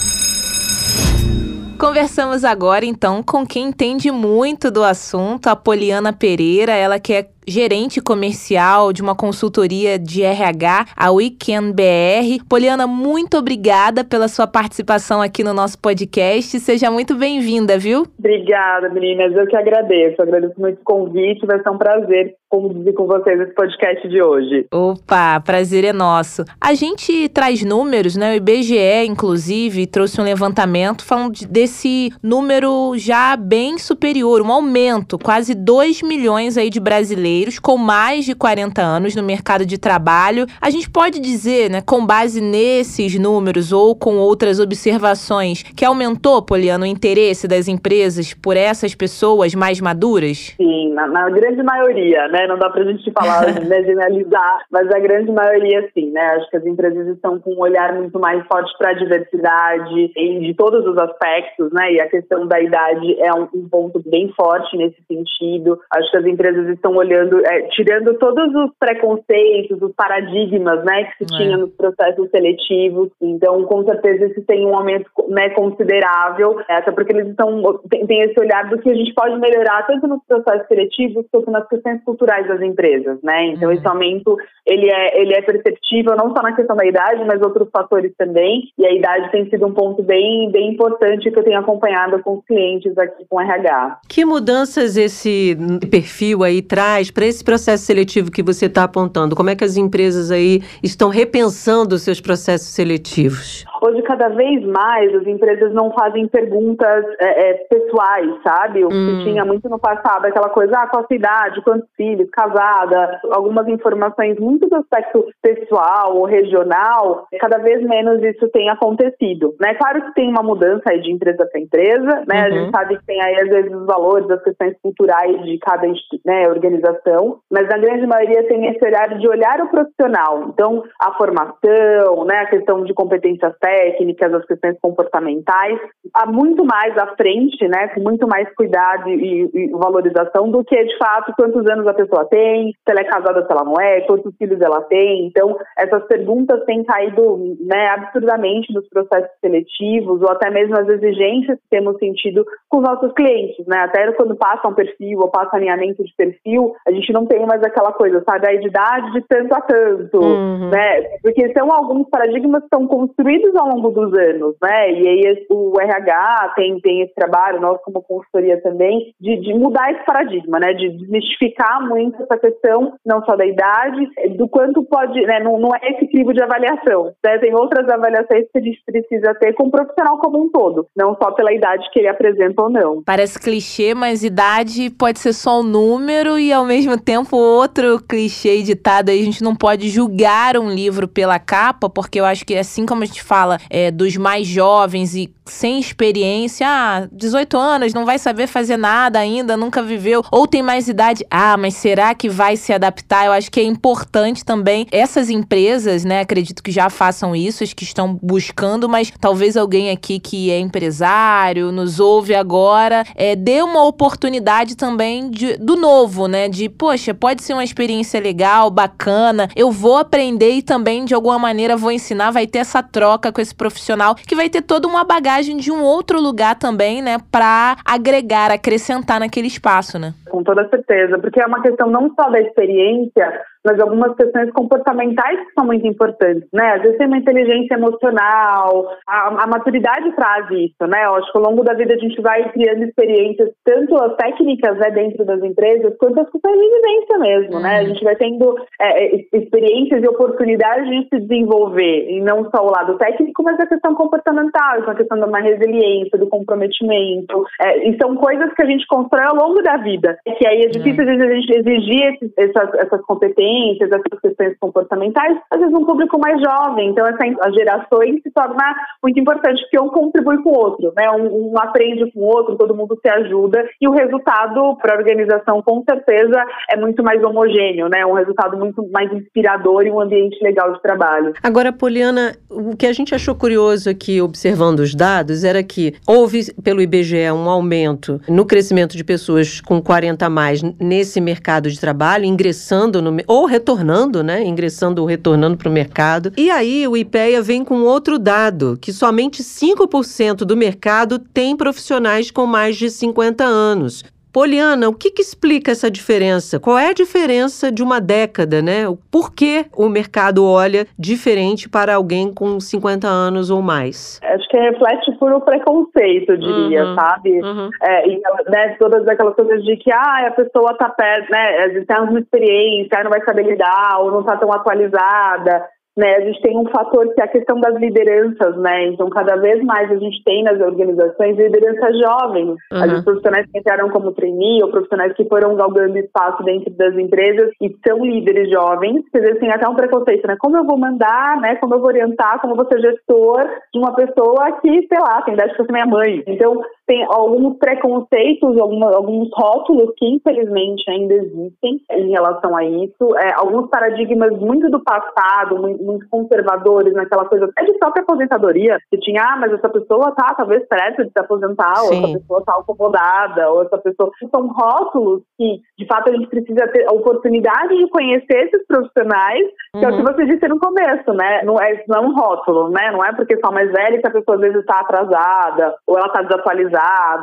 Conversamos agora então com quem entende muito do assunto, a Poliana Pereira, ela que é gerente comercial de uma consultoria de RH, a Weekend BR. Poliana, muito obrigada pela sua participação aqui no nosso podcast. Seja muito bem-vinda, viu? Obrigada, meninas. Eu que agradeço. Eu agradeço muito o convite. Vai ser um prazer conduzir com vocês esse podcast de hoje. Opa, prazer é nosso. A gente traz números, né? O IBGE, inclusive, trouxe um levantamento falando desse número já bem superior, um aumento, quase 2 milhões aí de brasileiros brasileiros com mais de 40 anos no mercado de trabalho. A gente pode dizer, né, com base nesses números ou com outras observações, que aumentou, Poliano, o interesse das empresas por essas pessoas mais maduras? Sim, na, na grande maioria, né? Não dá pra gente falar, né, generalizar, mas a grande maioria sim, né? Acho que as empresas estão com um olhar muito mais forte para a diversidade em, de todos os aspectos, né? E a questão da idade é um, um ponto bem forte nesse sentido. Acho que as empresas estão olhando tirando, é, tirando todos os preconceitos, os paradigmas, né, que se é. tinha nos processos seletivos. Então, com certeza, isso tem um aumento né, considerável, é, até porque eles estão tem, esse olhar do que a gente pode melhorar tanto nos processos seletivos quanto nas questões culturais das empresas, né? Então, uhum. esse aumento ele é ele é perceptível não só na questão da idade, mas outros fatores também. E a idade tem sido um ponto bem bem importante que eu tenho acompanhado com os clientes aqui com RH. Que mudanças esse perfil aí traz para esse processo seletivo que você está apontando? Como é que as empresas aí estão repensando os seus processos seletivos? Hoje, cada vez mais, as empresas não fazem perguntas é, é, pessoais, sabe? O hum. que tinha muito no passado, aquela coisa, ah, qual a sua idade, quantos filhos, casada, algumas informações muito do aspecto pessoal ou regional, cada vez menos isso tem acontecido, né? Claro que tem uma mudança aí de empresa para empresa, né? Uhum. A gente uhum. sabe que tem aí, às vezes, os valores, as questões culturais de cada né, organização, mas na grande maioria tem esse olhar de olhar o profissional. Então, a formação, né, a questão de competências técnicas, as questões comportamentais, há muito mais à frente, né, com muito mais cuidado e, e, valorização do que, de fato, quantos anos a pessoa tem, se ela é casada, se ela não é, quantos filhos ela tem. Então, essas perguntas têm caído né, absurdamente nos processos seletivos ou até mesmo as exigências que temos sentido com os nossos clientes, né? Até quando passa um perfil ou passa alinhamento de perfil, a gente não tem mais aquela coisa, sabe, a idade de tanto a tanto, uhum. né? Porque são alguns paradigmas que estão construídos ao longo dos anos, né? E aí o RH tem, tem esse trabalho, nós como consultoria também, de, de mudar esse paradigma, né? De desmistificar muito essa questão, não só da idade, do quanto pode, né? Não, não é esse crivo de avaliação, né? Tem outras avaliações que a gente precisa ter com o profissional como um todo, não só pela idade que ele apresenta ou não. Parece clichê, mas idade pode ser só um número e ao mesmo tempo outro clichê ditado aí, a gente não pode julgar um livro pela capa, porque eu acho que assim como a gente fala é, dos mais jovens e sem experiência, ah, 18 anos, não vai saber fazer nada ainda, nunca viveu, ou tem mais idade, ah, mas será que vai se adaptar? Eu acho que é importante também essas empresas, né, acredito que já façam isso, as que estão buscando, mas talvez alguém aqui que é empresário, nos ouve agora, é, dê uma oportunidade também de, do novo, né, de, poxa, pode ser uma experiência legal, bacana, eu vou aprender e também, de alguma maneira, vou ensinar, vai ter essa troca com esse profissional, que vai ter toda uma bagagem de um outro lugar também, né, para agregar, acrescentar naquele espaço, né? Com toda certeza, porque é uma questão não só da experiência, mas algumas questões comportamentais que são muito importantes, né? Às vezes tem uma inteligência emocional, a, a maturidade traz isso, né? Eu acho que ao longo da vida a gente vai criando experiências, tanto as técnicas né, dentro das empresas, quanto as questões de vivência mesmo, né? A uhum. gente vai tendo é, é, experiências e oportunidades de se desenvolver, e não só o lado técnico, mas a questão comportamental, então a questão da uma resiliência, do comprometimento, é, e são coisas que a gente constrói ao longo da vida, que aí é difícil às vezes a gente exigir esses, essas, essas competências essas questões comportamentais, às vezes um público mais jovem. Então, essa, as gerações se torna muito importante, porque um contribui com o outro, né? Um, um aprende com o outro, todo mundo se ajuda, e o resultado para a organização, com certeza, é muito mais homogêneo, né? Um resultado muito mais inspirador e um ambiente legal de trabalho. Agora, Poliana, o que a gente achou curioso aqui, observando os dados, era que houve, pelo IBGE, um aumento no crescimento de pessoas com 40 a mais nesse mercado de trabalho, ingressando no, ou retornando, né? Ingressando ou retornando para o mercado. E aí o IPEA vem com outro dado, que somente 5% do mercado tem profissionais com mais de 50 anos. Poliana, o que, que, explica essa diferença? Qual é a diferença de uma década, né? Por que o mercado olha diferente para alguém com 50 anos ou mais? Acho que reflete por o preconceito, eu diria, uhum, sabe? Uhum. É, e, né, todas aquelas coisas de que ah, a pessoa está perto, né? Tem uma experiência, não vai saber lidar, ou não está tão atualizada né, a gente tem um fator que é a questão das lideranças, né? Então, cada vez mais a gente tem nas organizações lideranças jovens. Uhum. As profissionais que entraram como trainee ou profissionais que foram galgando espaço dentro das empresas e são líderes jovens, que às vezes tem até um preconceito, né? Como eu vou mandar, né? Como eu vou orientar, como eu vou ser gestor de uma pessoa que, sei lá, tem idade para ser minha mãe. Então, tem alguns preconceitos, alguns rótulos que infelizmente ainda existem em relação a isso, é, alguns paradigmas muito do passado, muito, muito, conservadores, naquela coisa até de própria aposentadoria, que tinha, ah, mas essa pessoa tá talvez presta de se aposentar, Sim. ou essa pessoa tá acomodada, ou essa pessoa. São rótulos que, de fato, a gente precisa ter a oportunidade de conhecer esses profissionais, que uhum. é o que uhum. você disse no começo, né? Não é, não é um rótulo, né? Não é porque são mais velha que a pessoa às vezes está atrasada, ou ela está desatualizada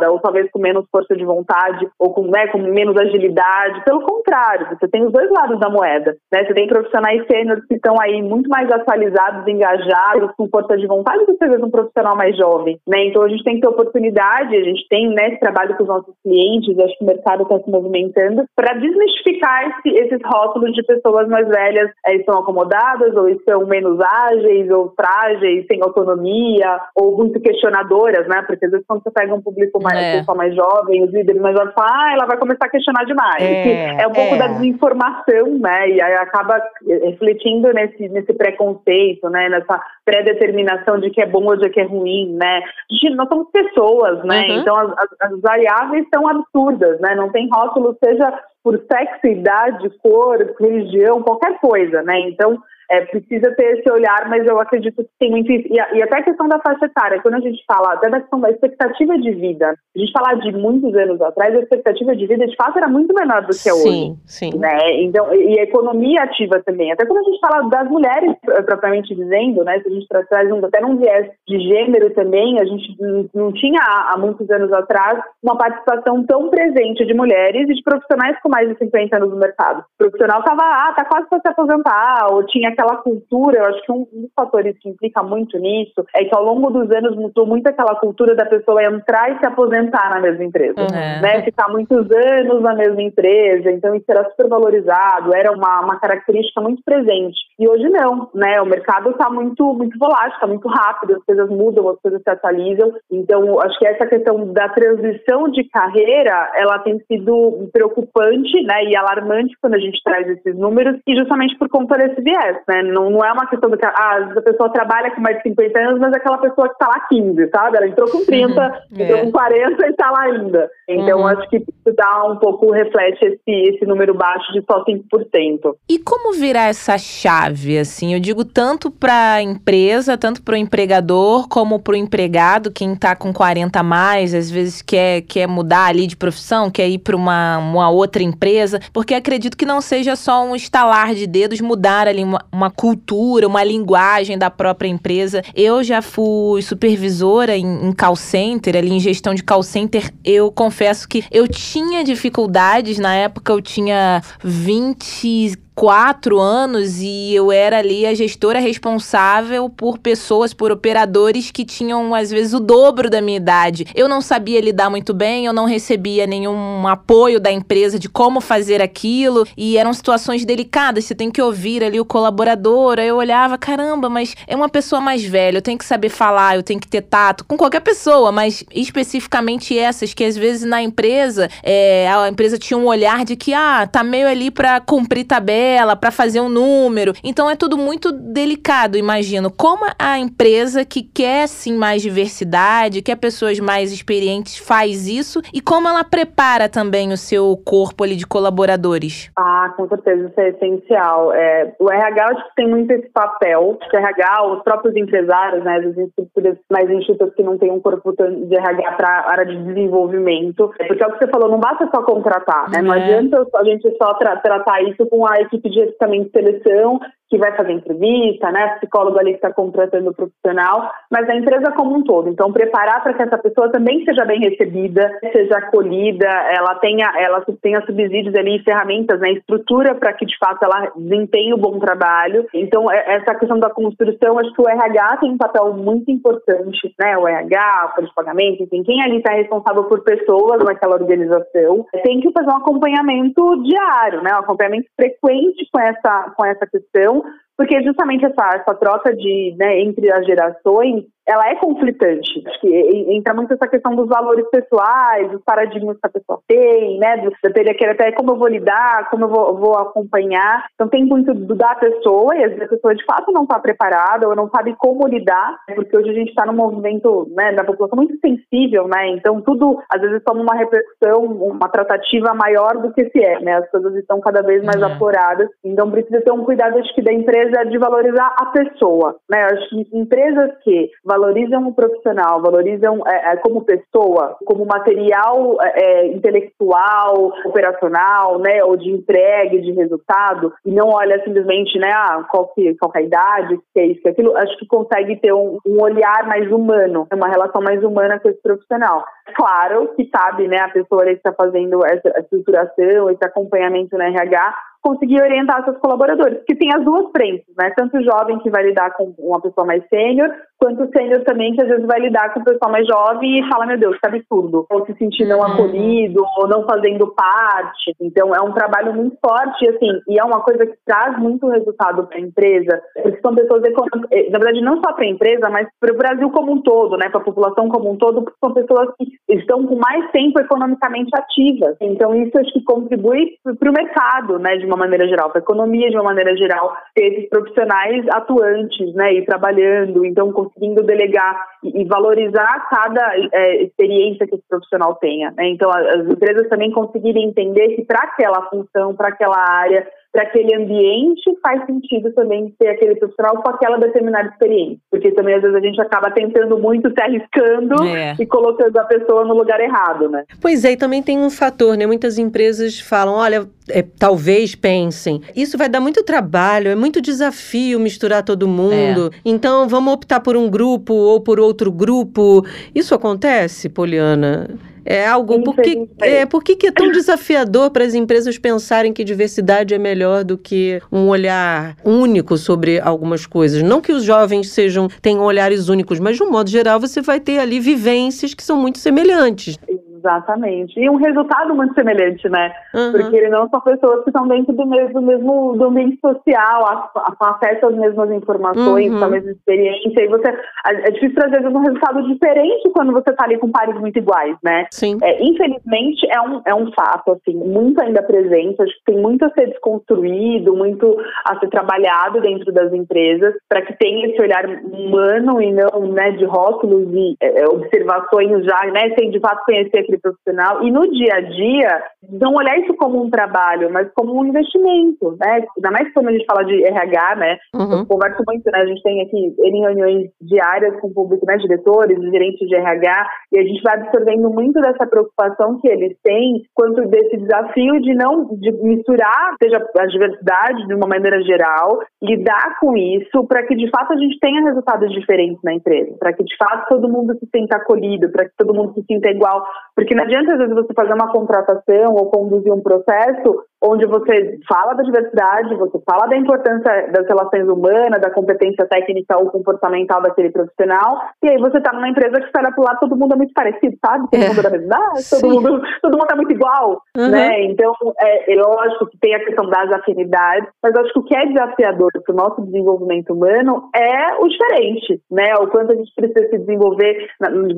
ou talvez com menos força de vontade, ou com, né, com menos agilidade. Pelo contrário, você tem os dois lados da moeda. Né? Você tem profissionais sêniores que estão aí muito mais atualizados, engajados, com força de vontade do que vê um profissional mais jovem. Né? Então a gente tem que ter oportunidade, a gente tem né, esse trabalho com os nossos clientes, acho que o mercado está se movimentando, para desmistificar esse, esses rótulos de pessoas mais velhas é, estão acomodadas, ou estão menos ágeis, ou frágeis, sem autonomia, ou muito questionadoras, né? Porque às vezes quando você pega um público mais, é. pessoal mais jovem, os líderes mais jovens falam, ah, ela vai começar a questionar demais. É, é um pouco é. da desinformação, né? E aí acaba refletindo nesse, nesse preconceito, né? Nessa pré-determinação de que é bom ou de que é ruim, né? Gente, nós somos pessoas, né? Uhum. Então as, as, as variáveis são absurdas, né? Não tem rótulo, seja por sexo, idade, cor, religião, qualquer coisa, né? Então, é, precisa ter esse olhar, mas eu acredito que tem muito isso. E, e, até a questão da faixa etária, quando a gente fala até da questão da expectativa de vida, a gente falar de muitos anos atrás, a expectativa de vida de fato era muito menor do que é hoje. Sim, sim. Né? Então, e a economia ativa também. Até quando a gente fala das mulheres, propriamente dizendo, né? Se a gente traz um, até num viés de gênero também, a gente não tinha há, há muitos anos atrás uma participação tão presente de mulheres e de profissionais com mais de 50 anos no mercado. O profissional estava, ah, tá quase para se aposentar, ou tinha aquela cultura, eu acho que um dos fatores que implica muito nisso é que ao longo dos anos mudou muito aquela cultura da pessoa entrar e se aposentar na mesma empresa, uhum. né? Ficar muitos anos na mesma empresa, então isso era super valorizado, era uma, uma característica muito presente. E hoje não, né? O mercado está muito, muito volátil, está muito rápido, as coisas mudam, as coisas se atualizam. Então, acho que essa questão da transição de carreira, ela tem sido preocupante, né? E alarmante quando a gente traz esses números, e justamente por conta desse viés né? Não, não é uma questão do que ah, a pessoa trabalha com mais de 50 anos, mas é aquela pessoa que está lá 15, sabe? Ela entrou com 30, uhum. entrou é. com 40 e está lá ainda. Então, uhum. acho que isso dá um pouco, reflete esse, esse número baixo de só 5%. E como virar essa chave, assim? Eu digo tanto para a empresa, tanto para o empregador, como para o empregado, quem está com 40 a mais, às vezes quer, quer mudar ali de profissão, quer ir para uma, uma outra empresa, porque acredito que não seja só um estalar de dedos mudar ali uma, uma cultura, uma linguagem da própria empresa. Eu já fui supervisora em, em call center, ali em gestão de call center. Eu confesso que eu tinha dificuldades na época, eu tinha 20 quatro anos e eu era ali a gestora responsável por pessoas, por operadores que tinham às vezes o dobro da minha idade. Eu não sabia lidar muito bem, eu não recebia nenhum apoio da empresa de como fazer aquilo e eram situações delicadas. Você tem que ouvir ali o colaborador. Aí eu olhava, caramba, mas é uma pessoa mais velha, eu tenho que saber falar, eu tenho que ter tato com qualquer pessoa, mas especificamente essas que às vezes na empresa é, a empresa tinha um olhar de que ah tá meio ali para cumprir tabela tabela, para fazer um número. Então é tudo muito delicado, imagino. Como a empresa que quer sim mais diversidade, quer pessoas mais experientes faz isso e como ela prepara também o seu corpo ali de colaboradores? Ah, com certeza, isso é essencial. É, o RH acho que tem muito esse papel. O RH, os próprios empresários, né, as estruturas mais institutos que não têm um corpo de RH para a área de desenvolvimento. Porque é o que você falou, não basta só contratar, né? Não é. adianta a gente só tra tratar isso com a equipe de recrutamento e seleção que vai fazer entrevista, né, psicólogo ali está contratando o profissional, mas a empresa como um todo. Então, preparar para que essa pessoa também seja bem recebida, seja acolhida, ela tenha, ela tenha subsídios ali, ferramentas, né, estrutura para que de fato ela desempenhe um bom trabalho. Então, é, essa questão da construção, acho que o RH tem um papel muito importante, né, o RH, o de pagamento, enfim, quem ali está responsável por pessoas naquela organização, tem que fazer um acompanhamento diário, né, um acompanhamento frequente com essa, com essa questão porque justamente essa, essa troca de, né, entre as gerações ela é conflitante. Acho que entra muito essa questão dos valores pessoais, dos paradigmas que a pessoa tem, né? Do, da que até como eu vou lidar, como eu vou, vou, acompanhar. Então tem muito do da pessoa, e às vezes a pessoa de fato não está preparada ou não sabe como lidar, porque hoje a gente está num movimento né, da população muito sensível, né? Então tudo às vezes toma uma repercussão, uma tratativa maior do que se é, né? As coisas estão cada vez mais uhum. apuradas. Então precisa ter um cuidado, acho que, da empresa de valorizar a pessoa, né? Acho que empresas que valorizam o profissional, valorizam é, é, como pessoa, como material é, é, intelectual, operacional, né, ou de entrega, de resultado, e não olha simplesmente, né, ah, qual, que, qual que é a idade, que é isso, que é aquilo, acho que consegue ter um, um olhar mais humano, uma relação mais humana com esse profissional. Claro que sabe, né, a pessoa que está fazendo essa estruturação, esse acompanhamento na RH, conseguir orientar seus colaboradores, que tem as duas frentes, né? Tanto o jovem que vai lidar com uma pessoa mais sênior, quanto o sênior também que às vezes vai lidar com uma pessoa mais jovem e fala, meu Deus, que absurdo, ou se sentir não uhum. acolhido, ou não fazendo parte. Então é um trabalho muito forte, assim, e é uma coisa que traz muito resultado para a empresa, porque são pessoas econômicas, eh, na verdade não só para a empresa, mas para o Brasil como um todo, né? Para a população como um todo, porque são pessoas que estão com mais tempo economicamente ativas. Então isso acho que contribui para o mercado, né? De uma maneira geral, para a economia de uma maneira geral, ter esses profissionais atuantes, né, e trabalhando, então conseguindo delegar e, valorizar cada é, experiência que esse profissional tenha. Né? Então as empresas também conseguirem entender que para aquela função, para aquela área, para aquele ambiente faz sentido também ter aquele profissional com aquela determinada experiência. Porque também às vezes a gente acaba tentando muito, se arriscando é. e colocando a pessoa no lugar errado, né? Pois é, e também tem um fator, né? Muitas empresas falam, olha, é, talvez pensem, isso vai dar muito trabalho, é muito desafio misturar todo mundo. É. Então vamos optar por um grupo ou por outro grupo. Isso acontece, Poliana? É algo. Por que, é, por que, que é tão desafiador para as empresas pensarem que diversidade é melhor do que um olhar único sobre algumas coisas? Não que os jovens sejam tenham olhares únicos, mas de um modo geral você vai ter ali vivências que são muito semelhantes. Exatamente. E um resultado muito semelhante, né? Uhum. Porque ele não são pessoas que estão dentro do mesmo, do mesmo do ambiente social, com acesso às mesmas informações, uhum. com a mesma experiência. E você. É difícil trazer um resultado diferente quando você está ali com pares muito iguais, né? Sim. É, infelizmente, é um, é um fato, assim, muito ainda presente. Acho que tem muito a ser desconstruído, muito a ser trabalhado dentro das empresas, para que tenha esse olhar humano e não né, de rótulos e é, observações já, né? Sem de fato conhecer aquele profissional. E no dia a dia, não olhar isso como um trabalho, mas como um investimento, né? Ainda mais quando a gente fala de RH, né? Uhum. Eu converso muito, né? A gente tem aqui reuniões diárias com o público, né? Diretores, gerentes de RH, e a gente vai absorvendo muito dessa preocupação que eles têm quanto desse desafio de não de misturar, seja a diversidade de uma maneira geral, lidar com isso para que de fato a gente tenha resultados diferentes na empresa, para que de fato todo mundo se sinta acolhido, para que todo mundo se sinta igual, porque não adianta às vezes você fazer uma contratação ou conduzir um processo onde você fala da diversidade, você fala da importância das relações humanas, da competência técnica ou comportamental daquele profissional, e aí você está numa empresa que espera pro lado todo mundo é muito parecido, sabe? Todo é. mundo é da mesma idade, todo mundo, todo mundo é muito igual, uhum. né? Então, é, é lógico que tem a questão das afinidades, mas acho que o que é desafiador para o nosso desenvolvimento humano é o diferente, né? O quanto a gente precisa se desenvolver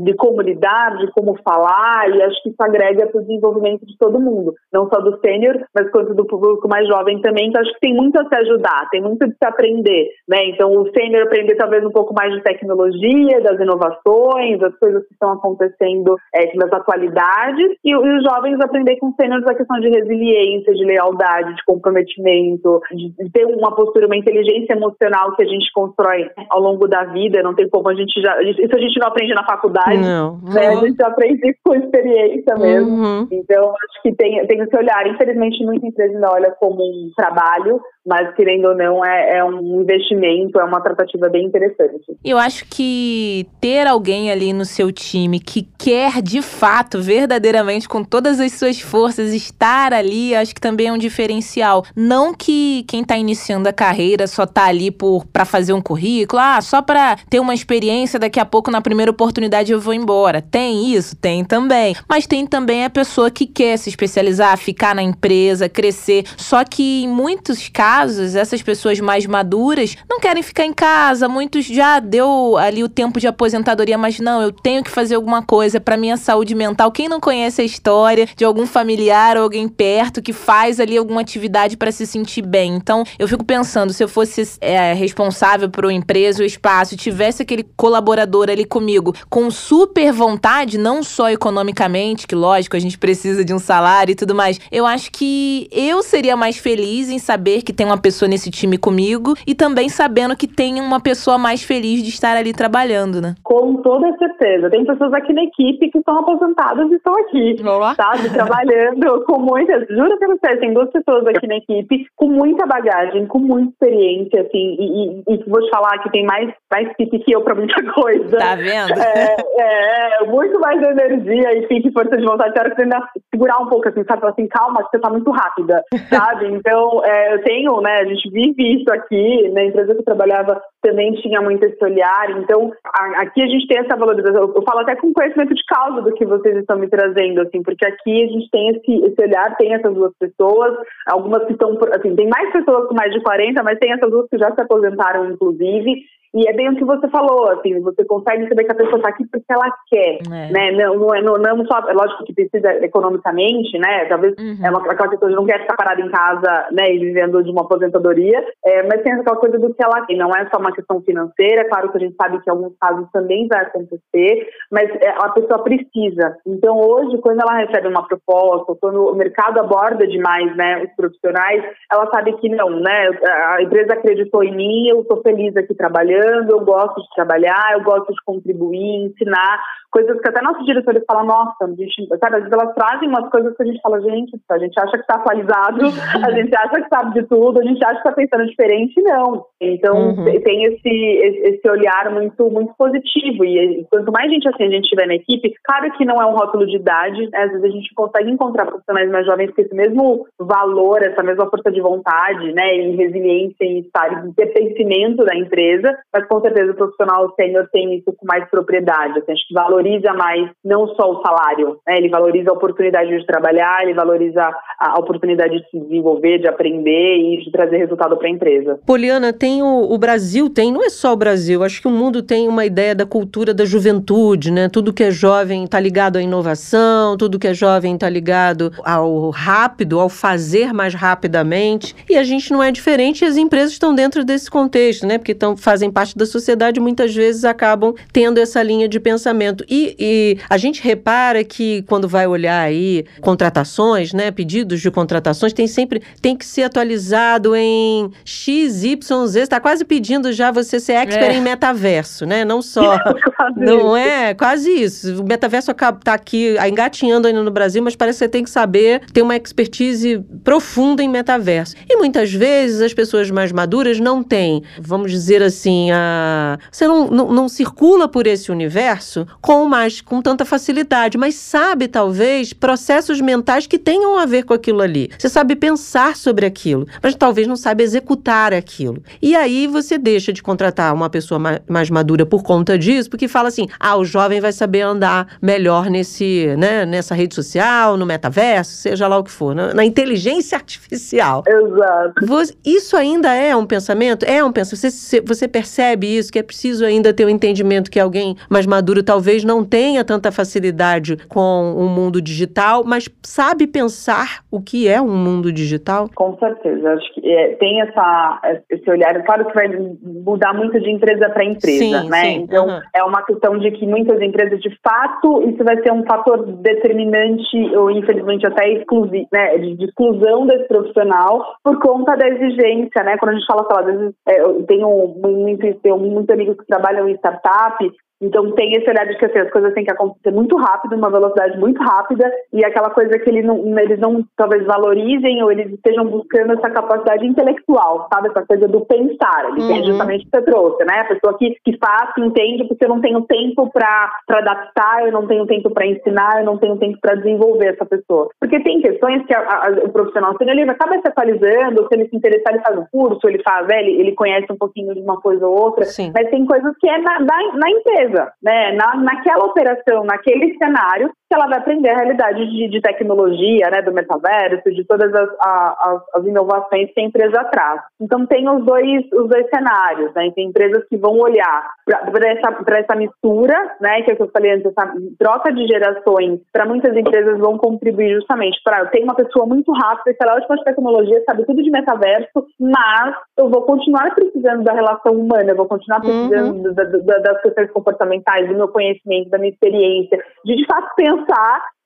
de como lidar, de como falar, e acho que isso agrega para o desenvolvimento de todo mundo, não só do sênior, mas quanto do público mais jovem também, então acho que tem muito a se ajudar, tem muito de se aprender, né? Então o sênior aprender talvez um pouco mais de tecnologia, das inovações, das coisas que estão acontecendo é, nas atualidades, e, e, os jovens aprender com sêniores a questão de resiliência, de lealdade, de comprometimento, de, ter uma postura, uma inteligência emocional que a gente constrói ao longo da vida, não tem como a gente já. Isso a gente não aprende na faculdade, não. Né? A gente aprende com experiência mesmo. Uhum. Então, acho que tem, tem esse olhar. Infelizmente, muito muita empresa ainda olha como um trabalho, mas querendo ou não, é, é, um investimento, é uma tratativa bem interessante. Eu acho que ter alguém ali no seu time que quer de fato, verdadeiramente, com todas as suas forças, estar ali, acho que também é um diferencial. Não que quem está iniciando a carreira só tá ali para fazer um currículo, ah, só para ter uma experiência, daqui a pouco na primeira oportunidade eu vou embora. Tem isso? Tem também. Mas tem também a pessoa que quer se especializar, ficar na empresa, crescer. Só que em muitos casos, essas pessoas mais maduras não querem ficar em casa. Muitos já deu ali o tempo de aposentadoria, mas não, eu tenho que fazer alguma coisa para minha saúde mental. Quem não conhece a história de algum familiar ou alguém perto que faz ali alguma atividade para se sentir bem? Então, eu fico pensando, se eu fosse é, responsável por uma empresa ou espaço, tivesse aquele colaborador ali comigo com super vontade, não só economicamente, que lógico, a gente precisa de um salário e tudo mais, eu acho que eu seria mais feliz em saber que tem uma pessoa nesse time comigo e também sabendo que tem uma pessoa mais feliz de estar ali trabalhando, né? Com toda certeza. Tem pessoas aqui na equipe que estão aposentadas e estão aqui, Olá. sabe? Trabalhando com muitas. Juro pra vocês, tem duas pessoas aqui na equipe com muita bagagem, com muita experiência, assim, e, e, e vou te falar que tem mais, mais pique que eu pra muita coisa. Tá vendo? É, é muito mais energia e pique, força de vontade. Quero que você ainda segurar um pouco, assim, sabe? Assim, calma, que você tá muito rápida, sabe? Então, é, eu tenho, né, a gente vive isso aqui, na empresa que eu trabalhava também tinha muito esse olhar, então a, aqui a gente tem essa valorização, eu, eu, falo até com conhecimento de causa do que vocês estão me trazendo, assim, porque aqui a gente tem esse, esse olhar, tem essas duas pessoas, algumas que estão, assim, tem mais pessoas com mais de 40, mas tem essas duas que já se aposentaram, inclusive, e é bem o que você falou, assim, você consegue saber que a pessoa está aqui porque ela quer, é. né? Não, não, é, não, não só, é lógico que precisa economicamente, né? Talvez uhum. é uma, aquela pessoa que não quer ficar parada em casa, né, e vivendo de uma aposentadoria, é, mas tem aquela coisa do que ela quer. Não é só uma questão financeira, claro que a gente sabe que em alguns casos também vai acontecer, mas é, a pessoa precisa. Então, hoje, quando ela recebe uma proposta, quando o mercado aborda demais, né, os profissionais, ela sabe que não, né? A empresa acreditou em mim, eu estou feliz aqui trabalhando trabalhando, eu gosto de trabalhar, eu gosto de contribuir, ensinar, coisas que até nossos diretores falam, nossa, a gente, sabe, às vezes elas trazem umas coisas que a gente fala, gente, a gente acha que está atualizado, a gente acha que sabe de tudo, a gente acha que está pensando diferente, não. Então uhum. tem esse, esse olhar muito, muito positivo, e quanto mais gente assim a gente tiver na equipe, claro que não é um rótulo de idade, né? às vezes a gente consegue encontrar profissionais mais jovens com esse mesmo valor, essa mesma força de vontade, né, em resiliência, em estar, em pertencimento da empresa, mas com certeza o profissional sênior tem isso com mais propriedade. Assim, acho que valoriza mais não só o salário, né? ele valoriza a oportunidade de trabalhar, ele valoriza a oportunidade de se desenvolver, de aprender e de trazer resultado para a empresa. Poliana, tem o, o Brasil, tem, não é só o Brasil, acho que o mundo tem uma ideia da cultura da juventude, né? Tudo que é jovem está ligado à inovação, tudo que é jovem está ligado ao rápido, ao fazer mais rapidamente. E a gente não é diferente e as empresas estão dentro desse contexto, né? Porque tão, fazem parte da sociedade muitas vezes acabam tendo essa linha de pensamento. E, e a gente repara que quando vai olhar aí contratações, né? Pedidos de contratações, tem sempre tem que ser atualizado em X, Y, Z. Está quase pedindo já você ser expert é. em metaverso, né? Não só. não é? Quase isso. O metaverso está aqui engatinhando ainda no Brasil, mas parece que você tem que saber ter uma expertise profunda em metaverso. E muitas vezes as pessoas mais maduras não têm, vamos dizer assim, a... você não, não, não circula por esse universo com mais com tanta facilidade, mas sabe talvez processos mentais que tenham a ver com aquilo ali. Você sabe pensar sobre aquilo, mas talvez não sabe executar aquilo. E aí você deixa de contratar uma pessoa mais madura por conta disso, porque fala assim: "Ah, o jovem vai saber andar melhor nesse, né, nessa rede social, no metaverso, seja lá o que for, na, na inteligência artificial". Exato. Você, isso ainda é um pensamento? É um pensamento. Você, você percebe isso que é preciso ainda ter o um entendimento que alguém mais maduro talvez não tenha tanta facilidade com o mundo digital, mas sabe pensar o que é um mundo digital? Com certeza. Acho que é, tem essa, esse olhar. Claro que vai mudar muito de empresa para empresa, sim, né? Sim, então, uhum. é uma questão de que muitas empresas, de fato, isso vai ser um fator determinante ou, infelizmente, até exclusivo, né? De, de exclusão desse profissional por conta da exigência, né? Quando a gente fala, sei lá, às vezes, é, eu tenho muito, tenho muitos amigos que trabalham em startup então tem esse olhar de que assim, as coisas têm que acontecer muito rápido, uma velocidade muito rápida, e aquela coisa que eles não, eles não talvez valorizem ou eles estejam buscando essa capacidade intelectual, sabe? Essa coisa do pensar, ele uhum. justamente o que você trouxe, né? A pessoa que, que faz, que entende, porque eu não tenho tempo para adaptar, eu não tenho tempo para ensinar, eu não tenho tempo para desenvolver essa pessoa. Porque tem questões que a, a, o profissional, se ele acaba se atualizando, se ele se interessar, ele faz um curso, ele faz, ele, ele conhece um pouquinho de uma coisa ou outra, Sim. mas tem coisas que é na, na, na empresa empresa, né, na, naquela operação, naquele cenário, ela vai aprender a realidade de, de tecnologia, né, do metaverso, de todas as, as, as, inovações que a empresa traz. Então tem os dois, os dois cenários, né, tem empresas que vão olhar para essa, essa mistura, né, que é o que eu falei antes, essa troca de gerações, para muitas empresas vão contribuir justamente para eu tenho uma pessoa muito rápida, que ela é ótima de tecnologia, sabe tudo de metaverso, mas eu vou continuar precisando da relação humana, eu vou continuar precisando uhum. da, da, das questões comportamentais, do meu conhecimento, da minha experiência, de de fato pensar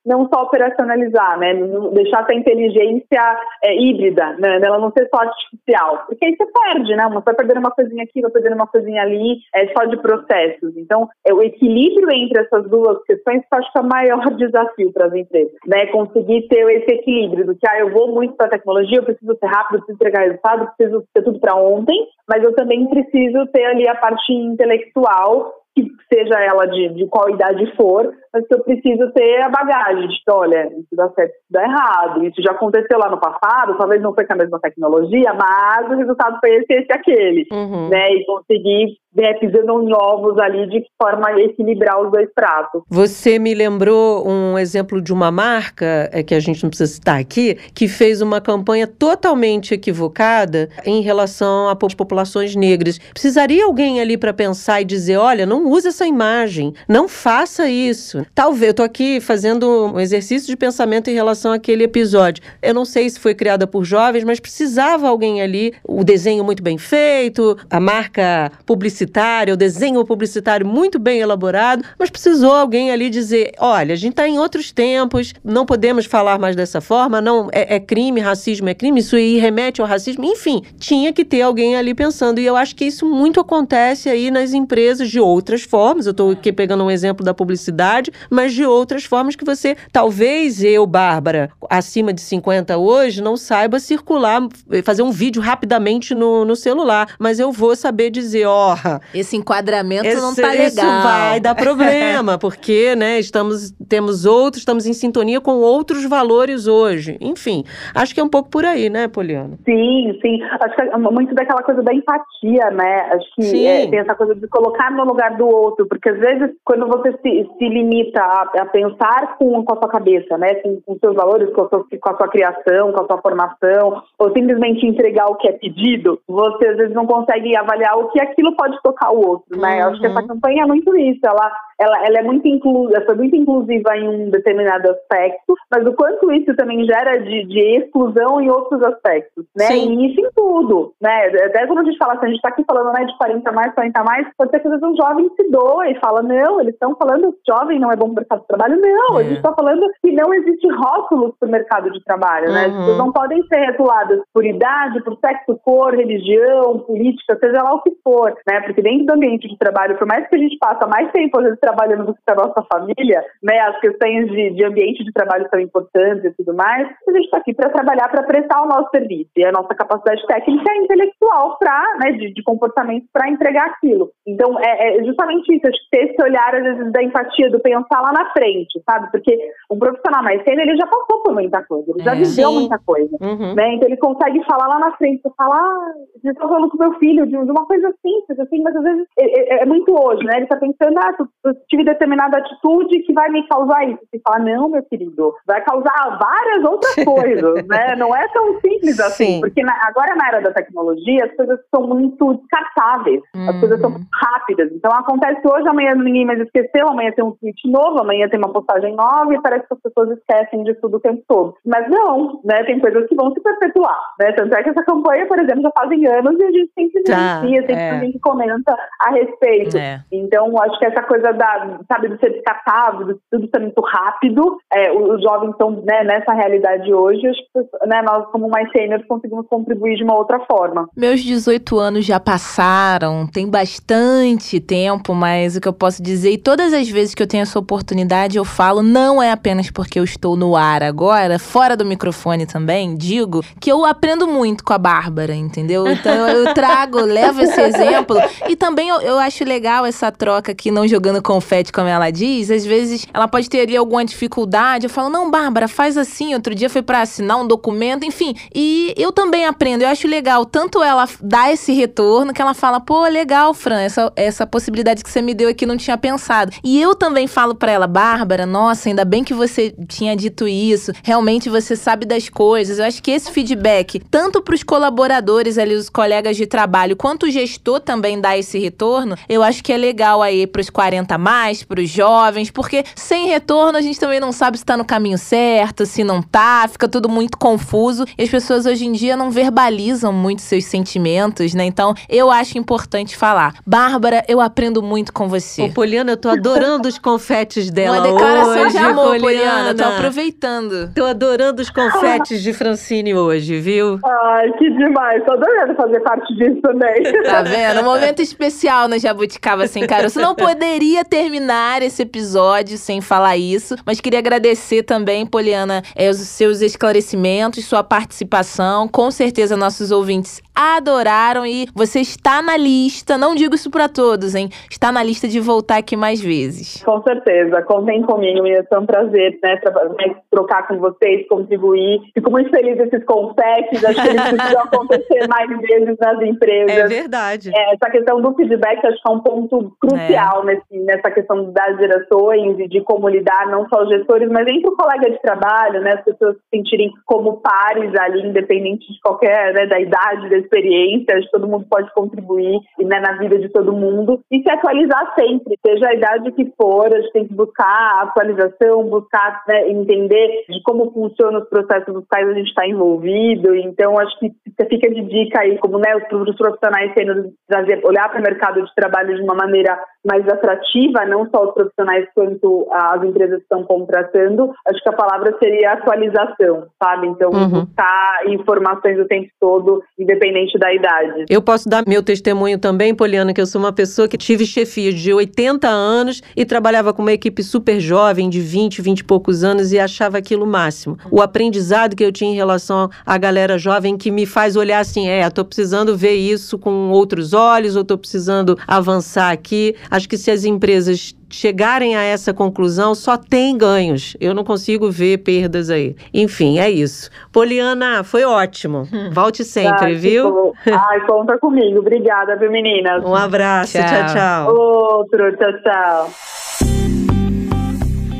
não só operacionalizar, né? Deixar essa inteligência é, híbrida, né? Ela não ser só artificial. Porque aí você perde, né? Você vai perdendo uma coisinha aqui, vai perdendo uma coisinha ali, é só de processos. Então, é o equilíbrio entre essas duas questões que eu acho que é o maior desafio para as empresas, né? Conseguir ter esse equilíbrio do que, ah, eu vou muito para a tecnologia, eu preciso ser rápido, preciso entregar resultado, preciso ter tudo para ontem, mas eu também preciso ter ali a parte intelectual que seja ela de, de qual idade for, mas que eu preciso ter a bagagem de que, olha, isso dá certo, isso dá errado, isso já aconteceu lá no passado, talvez não foi com a mesma tecnologia, mas o resultado foi esse, esse aquele, uhum. né, e conseguir né, pisando em ovos ali de forma a equilibrar os dois pratos. Você me lembrou um exemplo de uma marca, é, que a gente não precisa citar aqui, que fez uma campanha totalmente equivocada em relação às populações negras. Precisaria alguém ali para pensar e dizer, olha, não use essa imagem, não faça isso. Talvez, eu tô aqui fazendo um exercício de pensamento em relação àquele episódio. Eu não sei se foi criada por jovens, mas precisava alguém ali, o desenho muito bem feito, a marca publicitária publicitária, o desenho publicitário muito bem elaborado, mas precisou alguém ali dizer: olha, a gente está em outros tempos, não podemos falar mais dessa forma, não é, é, crime, racismo é crime, isso aí remete ao racismo, enfim, tinha que ter alguém ali pensando. E eu acho que isso muito acontece aí nas empresas de outras formas. Eu estou aqui pegando um exemplo da publicidade, verdade, mas de outras formas que você, talvez eu, Bárbara, acima de 50 hoje, não saiba circular, fazer um vídeo rapidamente no, no celular, mas eu vou saber dizer, ó, oh, esse enquadramento esse, não tá legal. Isso vai dar problema, porque, né, estamos temos outros, estamos em sintonia com outros valores hoje. Enfim, acho que é um pouco por aí, né, Poliana? Sim, sim. Acho que é muito daquela coisa da empatia, né? Acho que é, tem essa coisa de colocar no lugar do outro, porque às vezes quando você se, se limita a, a pensar com, com a sua cabeça, né, com, com seus valores, com a, sua, com a sua criação, com a sua formação, ou simplesmente entregar o que é pedido, você às vezes não consegue avaliar o que aquilo pode tocar o outro, né? Uhum. Acho que essa uhum. campanha é muito isso. Ela, ela, ela é muito inclusiva, foi muito inclusiva em um determinado aspecto, mas o quanto isso também gera de, de exclusão em outros aspectos, né? Sim. E isso em tudo, né? Até quando a gente fala assim, a gente está aqui falando né, de 40 mais, 40 mais, pode ser que às vezes um jovem se doa e fala, não, eles estão falando que jovem não é bom para o mercado de trabalho. Não, é. a gente está falando que não existe rótulos para o mercado de trabalho, né? Uhum. As pessoas não podem ser rotuladas por idade, por sexo, cor, religião, política, seja lá o que for, né? Porque dentro do ambiente de trabalho, por mais que a gente passe mais tempo às vezes trabalhando do que a nossa família, né? As questões de, de ambiente de trabalho são importantes e tudo mais. A gente está aqui para trabalhar, para prestar o nosso serviço e a nossa capacidade técnica e intelectual para, né, de, de comportamento para entregar aquilo. Então, é, é, justamente isso, acho que ter esse olhar, às vezes, da empatia, do pensar lá na frente, sabe? Porque um profissional mais sênior, ele já passou por muita coisa, ele já é, viveu sim. muita coisa, uhum. né? Então, ele consegue falar lá na frente, falar, ah, eu estou falando com meu filho de, de, uma coisa simples, assim, mas às vezes é, é, é muito hoje, né? Ele está pensando, ah, eu tive determinada atitude que vai me causar isso. Você fala, não, meu querido, vai causar várias outras coisas, né? Não é tão simples assim, Sim. porque na, agora na era da tecnologia as coisas são muito descartáveis, uhum. as coisas são uhum. rápidas. Então acontece hoje, amanhã ninguém mais esqueceu, amanhã tem um tweet novo, amanhã tem uma postagem nova e parece que as pessoas esquecem de tudo o tempo todo. Mas não, né? Tem coisas que vão se perpetuar, né? Tanto é que essa campanha, por exemplo, já fazem anos e a gente sempre tá, denuncia, sempre é. a gente comenta a respeito. É. Então, acho que essa coisa da, sabe, de ser descartável, de tudo ser muito rápido, é, os jovens estão né, nessa realidade hoje, que né, nós, como mais sêniores, conseguimos contribuir de uma outra forma. Meus 18 anos já passaram, tem bastante tempo, mas o que eu posso dizer, e todas as vezes que eu tenho essa oportunidade, eu falo, não é apenas porque eu estou no ar agora, fora do microfone também, digo, que eu aprendo muito com a Bárbara, entendeu? Então eu trago, levo esse exemplo, e também eu, eu acho legal essa troca aqui, não jogando confete, como ela diz, às vezes ela pode ter ali alguma dificuldade, eu falo, não, Bárbara, faz assim, outro dia foi para assinar um documento, enfim, e eu também aprendo, eu acho legal, tanto ela dá esse retorno, que ela fala, pô, legal, Fran, essa, essa possibilidade que você me deu aqui não tinha pensado. E eu também falo para ela, Bárbara, nossa, ainda bem que você tinha dito isso, realmente você sabe das coisas. Eu acho que esse feedback, tanto para os colaboradores ali, os colegas de trabalho, quanto o gestor também dá esse retorno, eu acho que é legal aí para os 40 mais, para os jovens, porque sem retorno a gente também não sabe se está no caminho certo, se não tá, fica tudo muito confuso e as pessoas hoje em dia não verbalizam muito seus sentimentos, né? Então eu acho importante falar. Bárbara, eu aprendo muito com você. Ô, Poliana, eu tô adorando os confetes dela. Uma declaração hoje, de amor, Poliana. Poliana. Tô aproveitando. Tô adorando os confetes de Francine hoje, viu? Ai, que demais. Tô adorando fazer parte disso também. Tá vendo? Um momento especial na Jabuticaba Sem Caroço. Não poderia terminar esse episódio sem falar isso, mas queria agradecer também, Poliana, é, os seus esclarecimentos, sua participação. Com certeza nossos ouvintes adoraram e você está na lista, não digo isso para todos, hein? Está na lista de voltar aqui mais vezes. Com certeza, contem comigo, ia ser um prazer, né, né, trocar com vocês, contribuir. Fico muito feliz desses confetes, acho que eles precisam acontecer mais vezes nas empresas. É verdade. É, essa questão do feedback acho que é um ponto crucial é. nesse, nessa questão das gerações e de como lidar, não só os gestores, mas entre o colega de trabalho, né, as pessoas se sentirem como pares ali, independente de qualquer, né, da idade, da experiência, acho que todo mundo pode contribuir né, na vida de todo mundo e se atualizar sempre, seja a idade que for, a gente tem que buscar atualização, buscar né, entender de como funcionam os processos nos quais a gente está envolvido. Então, acho que fica de dica aí, como né, os profissionais sendo trazer, olhar para o mercado de trabalho de uma maneira mais atrativa, não só os profissionais quanto as empresas que estão contratando. Acho que a palavra seria atualização, sabe? Então, uhum. buscar informações o tempo todo, independente independente da idade. Eu posso dar meu testemunho também, Poliana, que eu sou uma pessoa que tive chefia de 80 anos e trabalhava com uma equipe super jovem, de 20, 20 e poucos anos, e achava aquilo o máximo. O aprendizado que eu tinha em relação à galera jovem que me faz olhar assim, é, tô precisando ver isso com outros olhos, ou tô precisando avançar aqui. Acho que se as empresas chegarem a essa conclusão, só tem ganhos. Eu não consigo ver perdas aí. Enfim, é isso. Poliana, foi ótimo. Volte sempre, ah, viu? Ai, conta comigo. Obrigada, viu, meninas? Um abraço. tchau, tchau. tchau. Outro, tchau, tchau.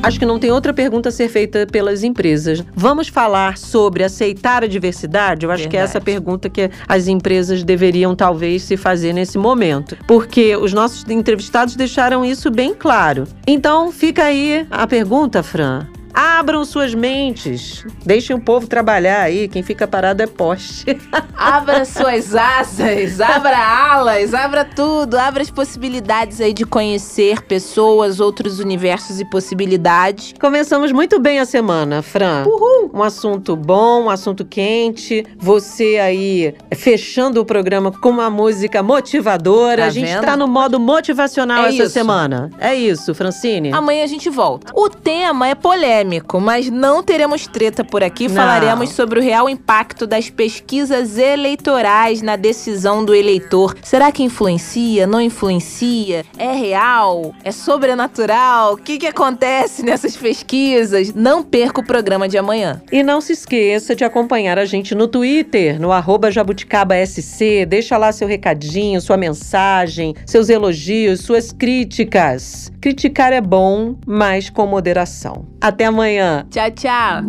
Acho que não tem outra pergunta a ser feita pelas empresas. Vamos falar sobre aceitar a diversidade? Eu acho Verdade. que é essa pergunta que as empresas deveriam talvez se fazer nesse momento. Porque os nossos entrevistados deixaram isso bem claro. Então, fica aí a pergunta, Fran. Abram suas mentes. Deixem o povo trabalhar aí. Quem fica parado é poste. abra suas asas, abra alas, abra tudo. Abra as possibilidades aí de conhecer pessoas, outros universos e possibilidades. Começamos muito bem a semana, Fran. Uhul. Um assunto bom, um assunto quente. Você aí fechando o programa com uma música motivadora. Tá a gente vendo? tá no modo motivacional é essa isso. semana. É isso, Francine. Amanhã a gente volta. O tema é polêmico polêmico, mas não teremos treta por aqui. Não. Falaremos sobre o real impacto das pesquisas eleitorais na decisão do eleitor. Será que influencia? Não influencia? É real? É sobrenatural? O que, que acontece nessas pesquisas? Não perca o programa de amanhã. E não se esqueça de acompanhar a gente no Twitter, no arroba jabuticabaSC. Deixa lá seu recadinho, sua mensagem, seus elogios, suas críticas. Criticar é bom, mas com moderação. Até amanhã. Tchau, tchau.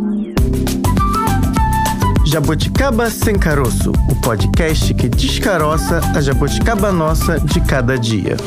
Jabuticaba Sem Caroço, o podcast que descaroça a jabuticaba nossa de cada dia.